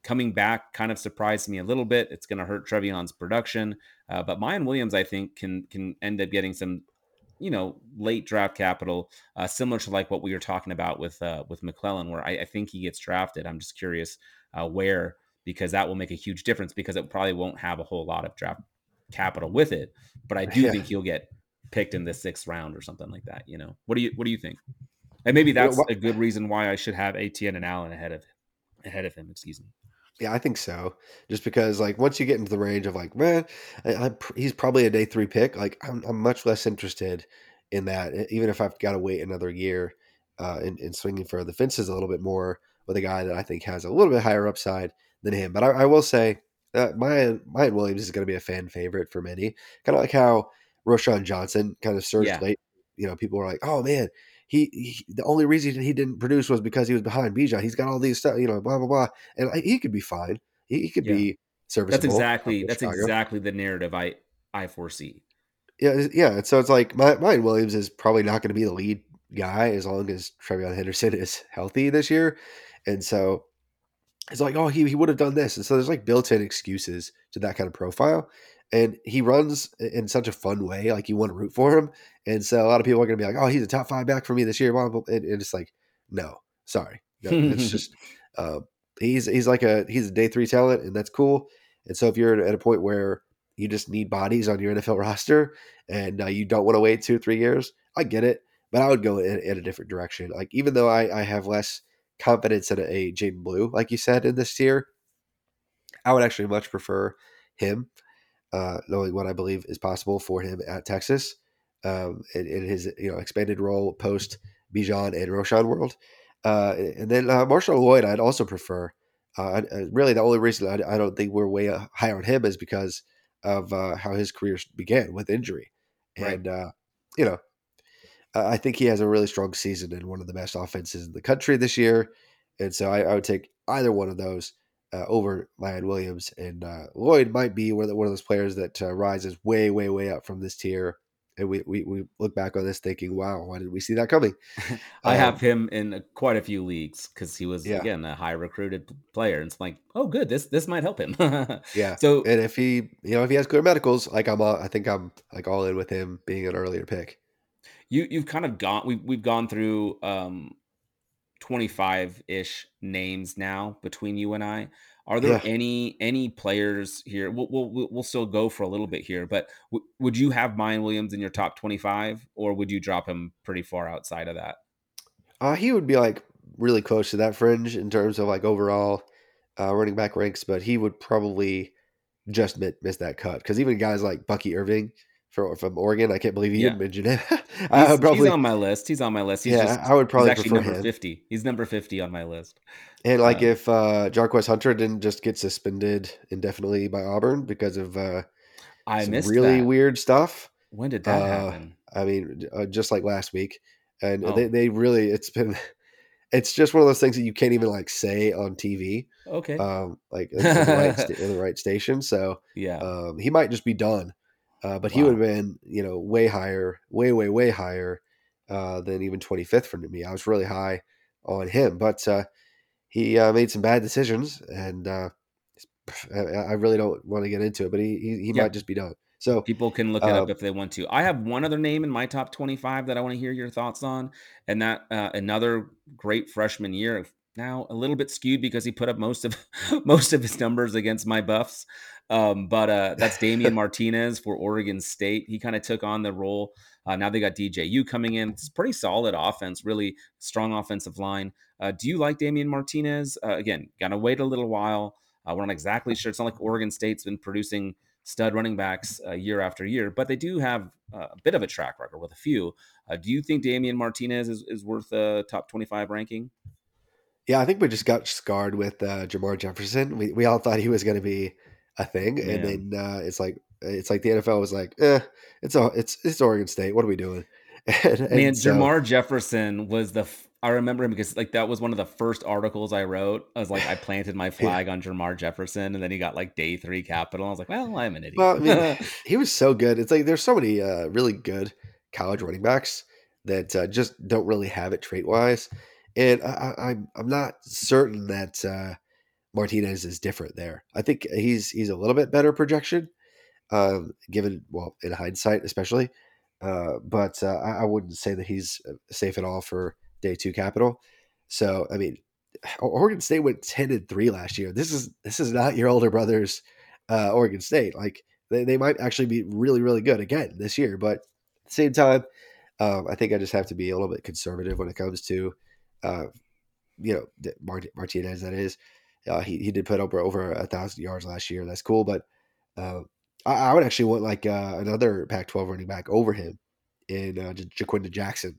coming back kind of surprised me a little bit. It's going to hurt TreVeyon's production. Uh, but Miyan Williams, I think, can can end up getting some you know late draft capital, uh, similar to like what we were talking about with uh, with McClellan, where I, I think he gets drafted. I'm just curious uh, where because that will make a huge difference because it probably won't have a whole lot of draft capital with it. But I do yeah. think he'll get picked in the sixth round or something like that. You know, what do you what do you think? And maybe that's a good reason why I should have Etienne and Allen ahead of ahead of him. Excuse me. Yeah, I think so. Just because, like, once you get into the range of like, man, I, I, he's probably a day three pick. Like, I'm, I'm much less interested in that, even if I've got to wait another year uh, in, in swinging for the fences a little bit more with a guy that I think has a little bit higher upside than him. But I, I will say that my Miyan Williams is going to be a fan favorite for many, kind of like how Roschon Johnson kind of surged yeah. late. You know, people were like, "Oh man, he, he, the only reason he didn't produce was because he was behind Bijan. He's got all these stuff, you know, blah blah blah, and I, he could be fine. He, he could yeah. be serviceable. That's exactly that's Chicago. exactly the narrative I I foresee. Yeah, yeah. So it's like my Miyan Williams is probably not going to be the lead guy as long as TreVeyon Henderson is healthy this year, and so it's like, oh, he he would have done this, and so there's like built-in excuses to that kind of profile and he runs in such a fun way. Like you want to root for him, and so a lot of people are going to be like, "Oh, he's a top five back for me this year." And, it's like, no, sorry, no, it's just uh, he's he's like a he's a day three talent, and that's cool. And so if you're at a point where you just need bodies on your NFL roster and uh, you don't want to wait two or three years, I get it, but I would go in, in a different direction. Like even though I, I have less confidence in a, a Jaydon Blue, like you said in this tier, I would actually much prefer him uh, knowing what I believe is possible for him at Texas um, in, in, his you know expanded role post Bijan and Roschon world. Uh, and then uh, Marshawn Lloyd, I'd also prefer. Uh, really, the only reason I, I, don't think we're way higher on him is because of uh, how his career began with injury. And, right. uh, you know, I think he has a really strong season and one of the best offenses in the country this year. And so I, I would take either one of those uh, over Miyan Williams. And uh, Lloyd might be one of, the, one of those players that uh, rises way, way, way up from this tier. And we, we, we look back on this thinking, wow, why did we see that coming? I um, have him in quite a few leagues because he was, yeah. again, a high recruited player. And it's like, oh, good, this this might help him. yeah. So, and if he, you know, if he has clear medicals, like I'm, all, I think I'm like all in with him being an earlier pick you you've kind of gone we've we've gone through um 25 ish names now between you and I. Are there yeah. any any players here? We'll, we'll we'll still go for a little bit here, but w- would you have Miyan Williams in your top 25 or would you drop him pretty far outside of that? Uh, he would be like really close to that fringe in terms of like overall uh, running back ranks, but he would probably just miss that cut because even guys like Bucky Irving, from from Oregon. I can't believe you yeah. didn't mention him. I he's, probably, he's on my list. He's on my list. He's yeah, just, I would probably actually number him. fifty. He's number fifty on my list. And like uh, if uh Jarquez Hunter didn't just get suspended indefinitely by Auburn because of uh I missed really that. weird stuff. When did that uh, happen? I mean, uh, just like last week, and oh. they they really it's been. It's just one of those things that you can't even like say on TV. Okay. Um, like in the, right, in the right station. So yeah, um, he might just be done uh, but wow. he would have been, you know, way higher, way, way, way higher uh, than even 25th for me. I was really high on him, but uh, he uh, made some bad decisions, and uh, I really don't want to get into it. But he he, he yeah. might just be done. So people can look it up um if they want to. I have one other name in my top 25 that I want to hear your thoughts on, and that uh, another great freshman year. Now a little bit skewed because he put up most of most of his numbers against my Buffs, um, but uh, that's Damien Martinez for Oregon State. He kind of took on the role. Uh, now they got DJU coming in. It's pretty solid offense, really strong offensive line. Uh, do you like Damien Martinez? Uh, again, gotta wait a little while. Uh, we're not exactly sure. It's not like Oregon State's been producing stud running backs uh, year after year, but they do have a bit of a track record with a few. do you think Damien Martinez is, is worth a top 25 ranking? Yeah, I think we just got scarred with Jermar Jefferson. We, we all thought he was going to be a thing, yeah. and then uh, it's like it's like the NFL was like, eh, it's a it's it's Oregon State. What are we doing? and, and Man, so, Jermar Jefferson was the. F- I remember him because like that was one of the first articles I wrote. I was like, I planted my flag yeah. on Jermar Jefferson, and then he got like day three capital. I was like, well, I'm an idiot. Well, I mean, he was so good. It's like there's so many uh, really good college running backs that uh, just don't really have it trait wise, and I, I, I'm I'm not certain that uh, Martinez is different there. I think he's he's a little bit better projection, um, given well in hindsight especially. Uh, but uh, I, I, wouldn't say that he's uh, safe at all for day two capital. So I mean, Oregon State went ten and three last year. This is this is not your older brother's uh, Oregon State. Like they, they might actually be really really good again this year. But at the same time, um, I think I just have to be a little bit conservative when it comes to, uh, you know, Martinez. That is. Uh, he, he did put over over a thousand yards last year. That's cool, but uh, I, I, would actually want like uh, another Pac-12 running back over him in uh, Ja'Quinden Jackson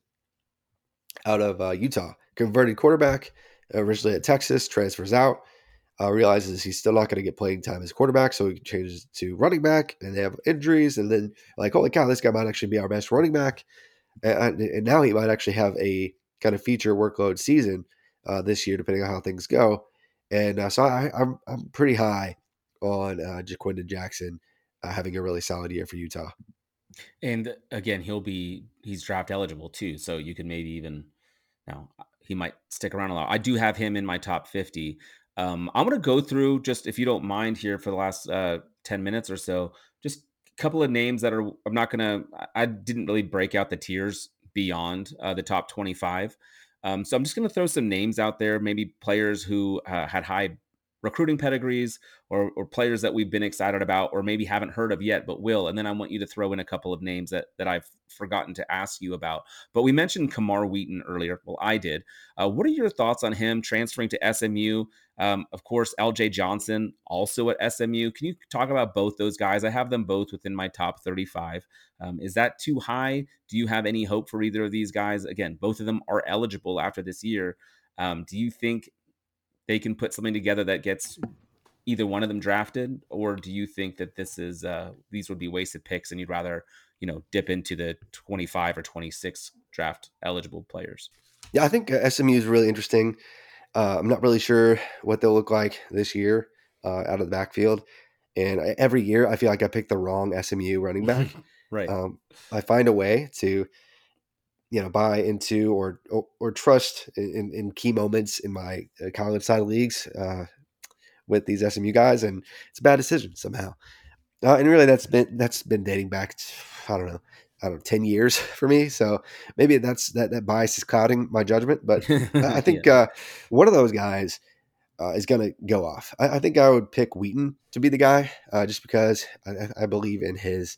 out of uh, Utah, converted quarterback originally at Texas, transfers out, uh, realizes he's still not going to get playing time as quarterback, so he changes to running back, and they have injuries, and then like holy cow, this guy might actually be our best running back, and, and now he might actually have a kind of feature workload season uh, this year, depending on how things go. And uh, so I, am I'm, I'm pretty high on uh, Ja'Quinden Jackson uh, having a really solid year for Utah. And again, he'll be he's draft eligible too, so you can maybe even you now he might stick around a lot. I do have him in my top 50. Um, I'm gonna go through just if you don't mind here for the last uh, 10 minutes or so, just a couple of names that are I'm not gonna I didn't really break out the tiers beyond uh, the top 25. Um, so I'm just going to throw some names out there, maybe players who uh, had high recruiting pedigrees or, or players that we've been excited about or maybe haven't heard of yet but will and then i want you to throw in a couple of names that that i've forgotten to ask you about. But we mentioned Camar wheaton earlier. Well i did. Uh, what are your thoughts on him transferring to smu um, of course lj johnson also at smu can you talk about both those guys? I have them both within my top 35 um, is that too high? Do you have any hope for either of these guys? Again both of them are eligible after this year. Um, do you think they can put something together that gets either one of them drafted, or do you think that this is uh, these would be wasted picks and you'd rather you know dip into the 25 or 26 draft eligible players? Yeah, I think uh, SMU is really interesting. Uh, I'm not really sure what they'll look like this year uh, out of the backfield. And I, every year, I feel like I pick the wrong SMU running back. right. Um, I find a way to, you know, buy into or or, or trust in, in, key moments in my uh, college side leagues uh, with these SMU guys, and it's a bad decision somehow. Uh, and really, that's been that's been dating back. To, I don't know. I don't know, 10 years for me. So maybe that's that, that bias is clouding my judgment. But I think yeah. uh, one of those guys uh, is going to go off. I, I, think I would pick Wheaton to be the guy uh, just because I, I, believe in his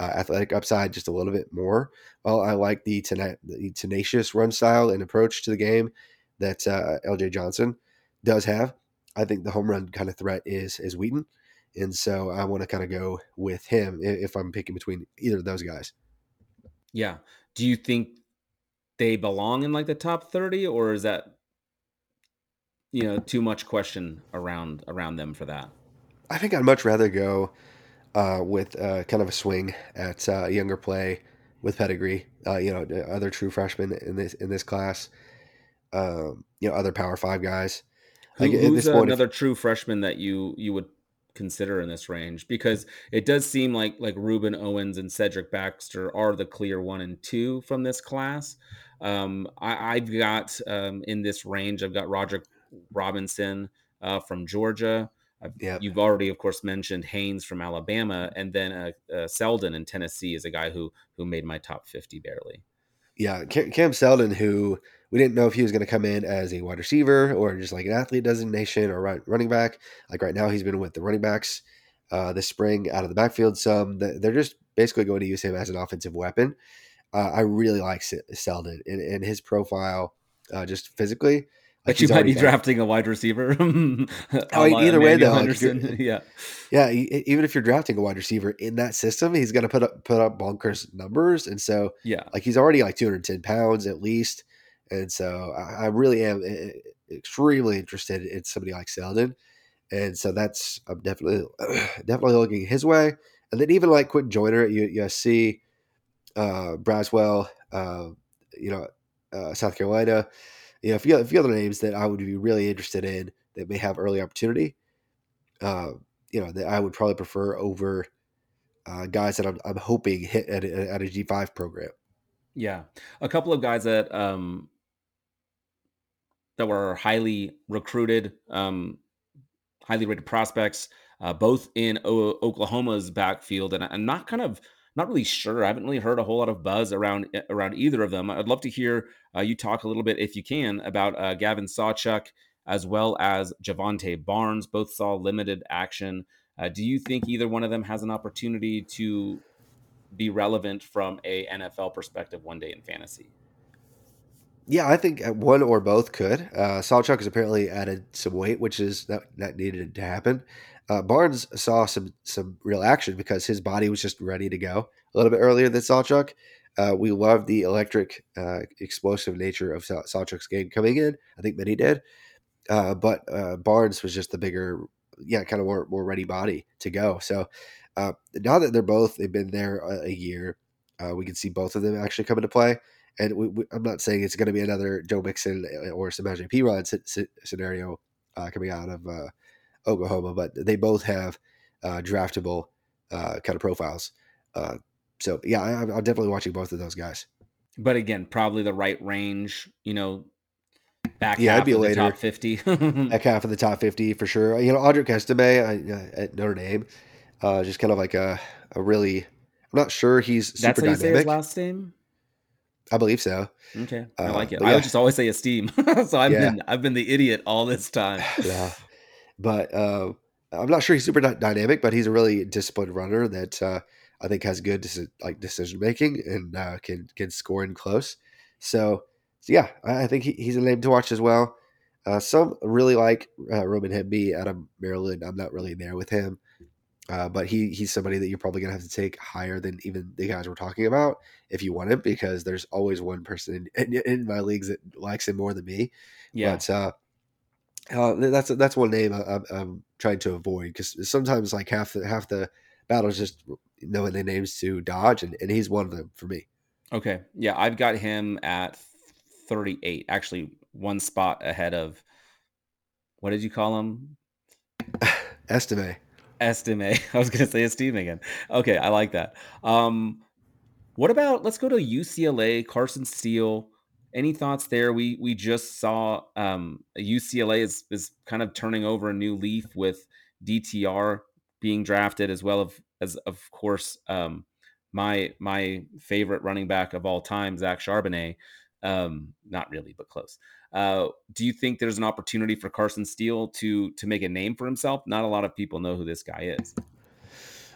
uh, athletic upside just a little bit more. Well, I like the, tena- the tenacious run style and approach to the game that uh, LJ Johnson does have. I think the home run kind of threat is is Wheaton. And so I want to kind of go with him if I'm picking between either of those guys. Yeah. Do you think they belong in like the top 30 or is that you know too much question around around them for that? I think I'd much rather go uh, with uh, kind of a swing at uh, younger play with pedigree. Uh, you know, other true freshmen in this in this class. Um, you know, other Power Five guys. Who, like, who's point, another if, true freshman that you you would consider in this range because it does seem like like Rueben Owens and Cedric Baxter are the clear one and two from this class. Um, I, have got um, in this range, I've got Roger Robinson uh, from Georgia. Yep. You've already, of course, mentioned Haynes from Alabama, and then uh, uh, Seldon in Tennessee is a guy who who made my top fifty barely. Yeah, Cam Seldon, who we didn't know if he was going to come in as a wide receiver or just like an athlete designation or running back. Like right now, he's been with the running backs uh, this spring out of the backfield. Some they're just basically going to use him as an offensive weapon. Uh, I really like Seldon and, and his profile, uh, just physically. Like but you might be drafting a wide receiver. oh, either way, though, like yeah, yeah. Even if you're drafting a wide receiver in that system, he's going to put up put up bonkers numbers, and so yeah, like he's already like 210 pounds at least. And so I, I really am extremely interested in somebody like Seldon. And so that's I'm definitely definitely looking his way. And then even like Quinten Joyner at USC, uh, Braswell, uh, you know, uh, South Carolina, you know, a few, a few other names that I would be really interested in that may have early opportunity. Uh, you know, that I would probably prefer over uh, guys that I'm, I'm hoping hit at, at a G5 program. Yeah. A couple of guys that um, that were highly recruited, um, highly rated prospects, uh, both in o- Oklahoma's backfield, and I'm not kind of not really sure. I haven't really heard a whole lot of buzz around eh, around either of them. I'd love to hear uh, you talk a little bit, if you can, about uh, Gavin Sawchuk as well as Jovantae Barnes. Both saw limited action. Uh, do you think either one of them has an opportunity to be relevant from a NFL perspective one day in fantasy? Yeah, I think uh, one or both could. Uh, Sawchuk has apparently added some weight, which is that, that needed to happen. Uh, Barnes saw some some real action because his body was just ready to go a little bit earlier than Sawchuk. Uh, we love the electric, uh, explosive nature of Sa- Sawchuk's game coming in. I think many did, uh, but uh, Barnes was just the bigger, yeah, kind of more more ready body to go. So uh, now that they're both they've been there a, a year, we can see both of them actually come into play. And we, we, I'm not saying it's going to be another Joe Mixon or Samaje Perine scenario uh, coming out of Oklahoma, but they both have uh, draftable uh, kind of profiles. Uh, so yeah, I, am definitely watching both of those guys. But again, probably the right range. You know, back yeah, I'd be later top fifty, back half of the top fifty for sure. You know, Audric Estime uh, at Notre Dame, just kind of like a a really. I'm not sure he's super That's how you dynamic. say his last name. I believe so. Okay, I uh, like it. I yeah. just always say esteem, so I've yeah. been I've been the idiot all this time. yeah, but uh, I'm not sure he's super dynamic, but he's a really disciplined runner that uh, I think has good like decision making and uh, can can score in close. So, so yeah, I, think he, he's a name to watch as well. Uh, some really like uh, Roman Hemby out of Maryland. I'm not really there with him. Uh, but he he's somebody that you're probably gonna have to take higher than even the guys we're talking about if you want him, because there's always one person in, in, in my leagues that likes him more than me. Yeah. But uh, that's that's one name I, I'm, I'm trying to avoid because sometimes like half the half the battle is just knowing the names to dodge, and, and he's one of them for me. Okay. Yeah, I've got him at 38. Actually, one spot ahead of what did you call him? Estime. Estime. I was going to say Estime again. Okay, I like that. Um, what about let's go to UCLA, Carson Steele. Any thoughts there? We we just saw um, UCLA is is kind of turning over a new leaf with DTR being drafted as well of as of course um, my my favorite running back of all time, Zach Charbonnet. Um, not really, but close. Uh, do you think there's an opportunity for Carson Steele to to make a name for himself? Not a lot of people know who this guy is.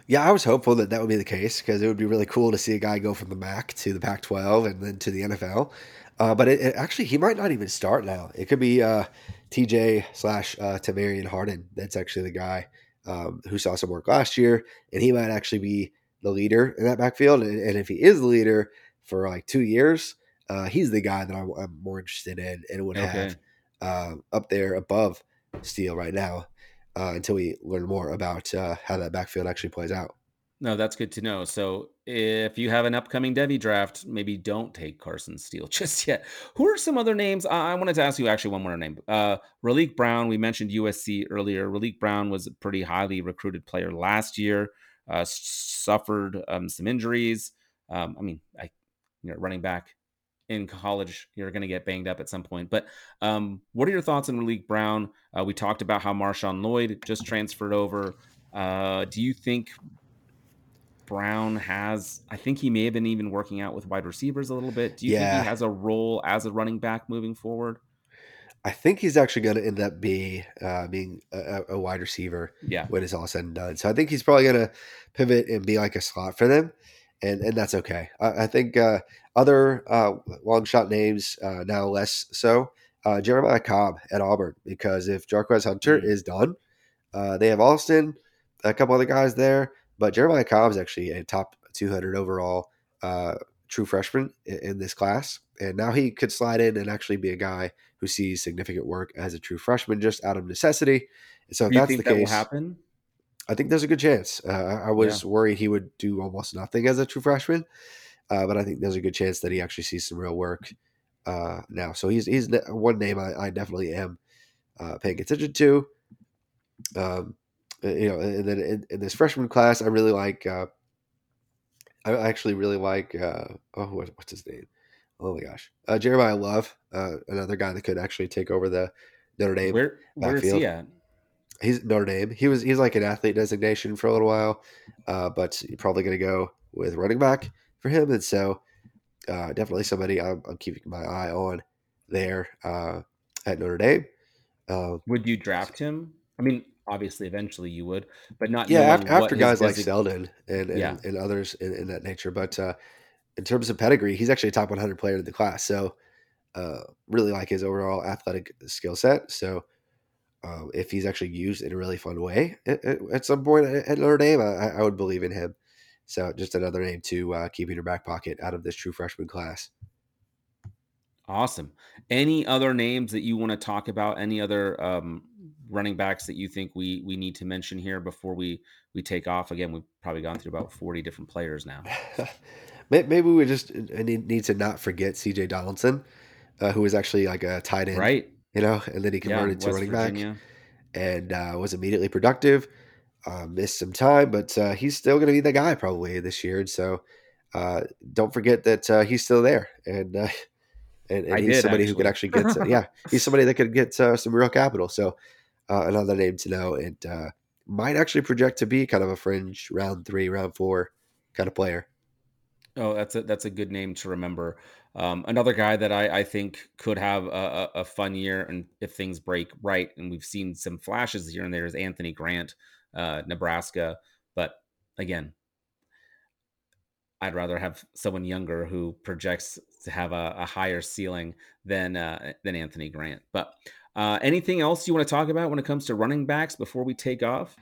Yeah, I was hopeful that that would be the case because it would be really cool to see a guy go from the MAC to the Pac-12 and then to the NFL. Uh, but it, it, actually, he might not even start now. It could be uh, TJ slash uh, Tamarian Harden. That's actually the guy um, who saw some work last year, and he might actually be the leader in that backfield. And, and if he is the leader for like two years, uh, he's the guy that I'm, I'm, more interested in and would okay. have uh, up there above Steele right now uh, until we learn more about uh, how that backfield actually plays out. No, that's good to know. So if you have an upcoming Devy draft, maybe don't take Carson Steele just yet. Who are some other names? I, I wanted to ask you actually one more name. Uh, Raleek Brown, we mentioned USC earlier. Raleek Brown was a pretty highly recruited player last year, uh, suffered um, some injuries. Um, I mean, I, you know, running back in college, you're going to get banged up at some point. But um, what are your thoughts on Raleek Brown? Uh, we talked about how Marshawn Lloyd just transferred over. Uh, do you think Brown has? I think he may have been even working out with wide receivers a little bit. Do you yeah. think he has a role as a running back moving forward? I think he's actually going to end up be uh, being a, a, wide receiver. Yeah. when it's all said and done. So I think he's probably going to pivot and be like a slot for them, and and that's okay. I, I think uh, other uh, long shot names uh, now less so. Uh, Jeremiah Cobb at Auburn because if Jarquez Hunter mm-hmm. is done, uh, they have Alston, a couple other guys there, but Jeremiah Cobb is actually a top 200 overall uh, true freshman in, in, this class, and now he could slide in and actually be a guy who sees significant work as a true freshman just out of necessity. so if that's the that case, happen. I think there's a good chance. Uh, I was yeah. worried he would do almost nothing as a true freshman. Uh, but I think there's a good chance that he actually sees some real work uh, now. So he's he's one name I, I definitely am uh, paying attention to. Um, you know, and then in, in, this freshman class, I really like. Uh, I actually really like. Uh, oh, what, what's his name? Oh my gosh, Jeremiyah Love, another guy that could actually take over the Notre Dame. Where where is he at? He's Notre Dame. He was he's like an athlete designation for a little while, but he's probably going to go with running back for him. And so, uh, definitely somebody I'm, I'm, keeping my eye on there uh, at Notre Dame. Uh, would you draft him? I mean, obviously, eventually you would, but not. Yeah, after, after guys like Seldon and and, yeah. and others in, in, that nature. But uh, in terms of pedigree, he's actually a top 100 player in the class. So, uh, really like his overall athletic skill set. So. Um, if he's actually used in a really fun way at, at some point at Notre Dame, I, I would believe in him. So just another name to uh, keep in your back pocket out of this true freshman class. Awesome. Any other names that you want to talk about? Any other um, running backs that you think we we need to mention here before we we take off? Again, we've probably gone through about forty different players now. Maybe we just uh, need to not forget C.J. Donaldson, uh, who was actually like a tight end, right? You know, and then he converted yeah, to running Virginia. back and uh, was immediately productive uh, missed some time, but uh, he's still going to be the guy probably this year. And so uh, don't forget that uh, he's still there, and uh, and, and he's did, somebody actually. who could actually get yeah, he's somebody that could get uh, some real capital. So another name to know, and might actually project to be kind of a fringe round three, round four kind of player. Oh, that's a that's a good name to remember. Um, another guy that I, I think could have a, a, fun year, and if things break right, and we've seen some flashes here and there, is Anthony Grant uh, Nebraska. But again, I'd rather have someone younger who projects to have a, a higher ceiling than uh, than Anthony Grant. But uh, anything else you want to talk about when it comes to running backs before we take off?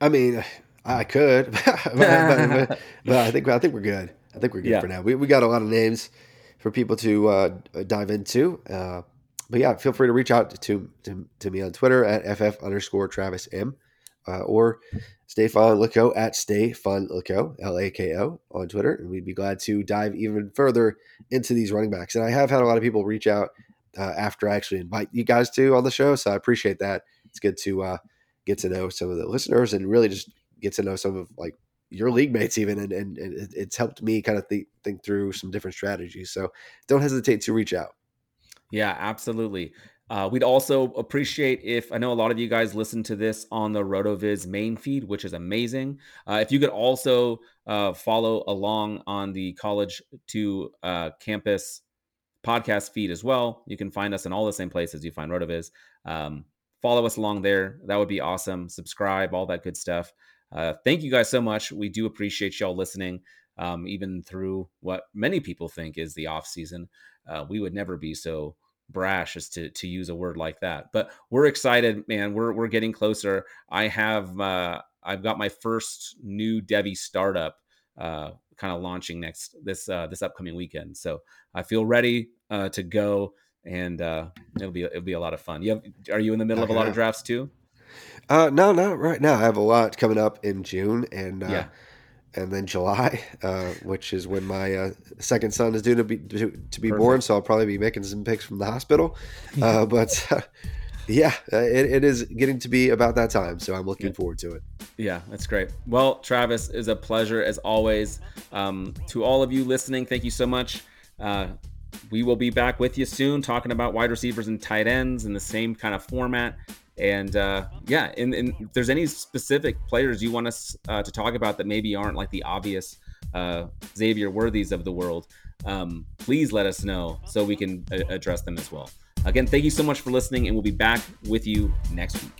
I mean, I could, but, but, but, but I think I think we're good. I think we're good Yeah. for now. We we got a lot of names for people to uh, dive into. Uh, but yeah, feel free to reach out to to, to me on Twitter at ff underscore Travis M, uh, or Stay Fun Lako at Stay Fun Lako L A K O on Twitter, and we'd be glad to dive even further into these running backs. And I have had a lot of people reach out uh, after I actually invite you guys to on the show, so I appreciate that. It's good to uh, get to know some of the listeners and really just get to know some of like your league mates even and, and, and it's helped me kind of think, think through some different strategies so don't hesitate to reach out Yeah, absolutely. Uh, we'd also appreciate if I know a lot of you guys listen to this on the RotoViz main feed, which is amazing. Uh, if you could also uh, follow along on the College to uh, Canton podcast feed as well. You can find us in all the same places you find RotoViz. Um, follow us along there. That would be awesome. Subscribe, all that good stuff. Uh, thank you guys so much. We do appreciate y'all listening, um, even through what many people think is the off season. Uh, we would never be so brash as to to use a word like that. But we're excited, man. We're we're getting closer. I have uh, I've got my first new Devy startup uh, kind of launching next this uh, this upcoming weekend. So I feel ready uh, to go, and uh, it'll be it'll be a lot of fun. You have, are you in the middle of a lot of drafts too? uh no not right now i have a lot coming up in june and uh Yeah. and then july uh which is when my uh, second son is due to be to, to be born so i'll probably be making some picks from the hospital uh but uh, yeah uh, it, it is getting to be about that time so i'm looking Yeah. forward to it Yeah, that's great. Well, Travis, is a pleasure as always. Um, to all of you listening, thank you so much. Uh, we will be back with you soon, talking about wide receivers and tight ends in the same kind of format. And uh, yeah, and, and if there's any specific players you want us uh, to talk about that maybe aren't like the obvious uh, Xavier Worthies of the world, um, please let us know so we can a- address them as well. Again, thank you so much for listening, and we'll be back with you next week.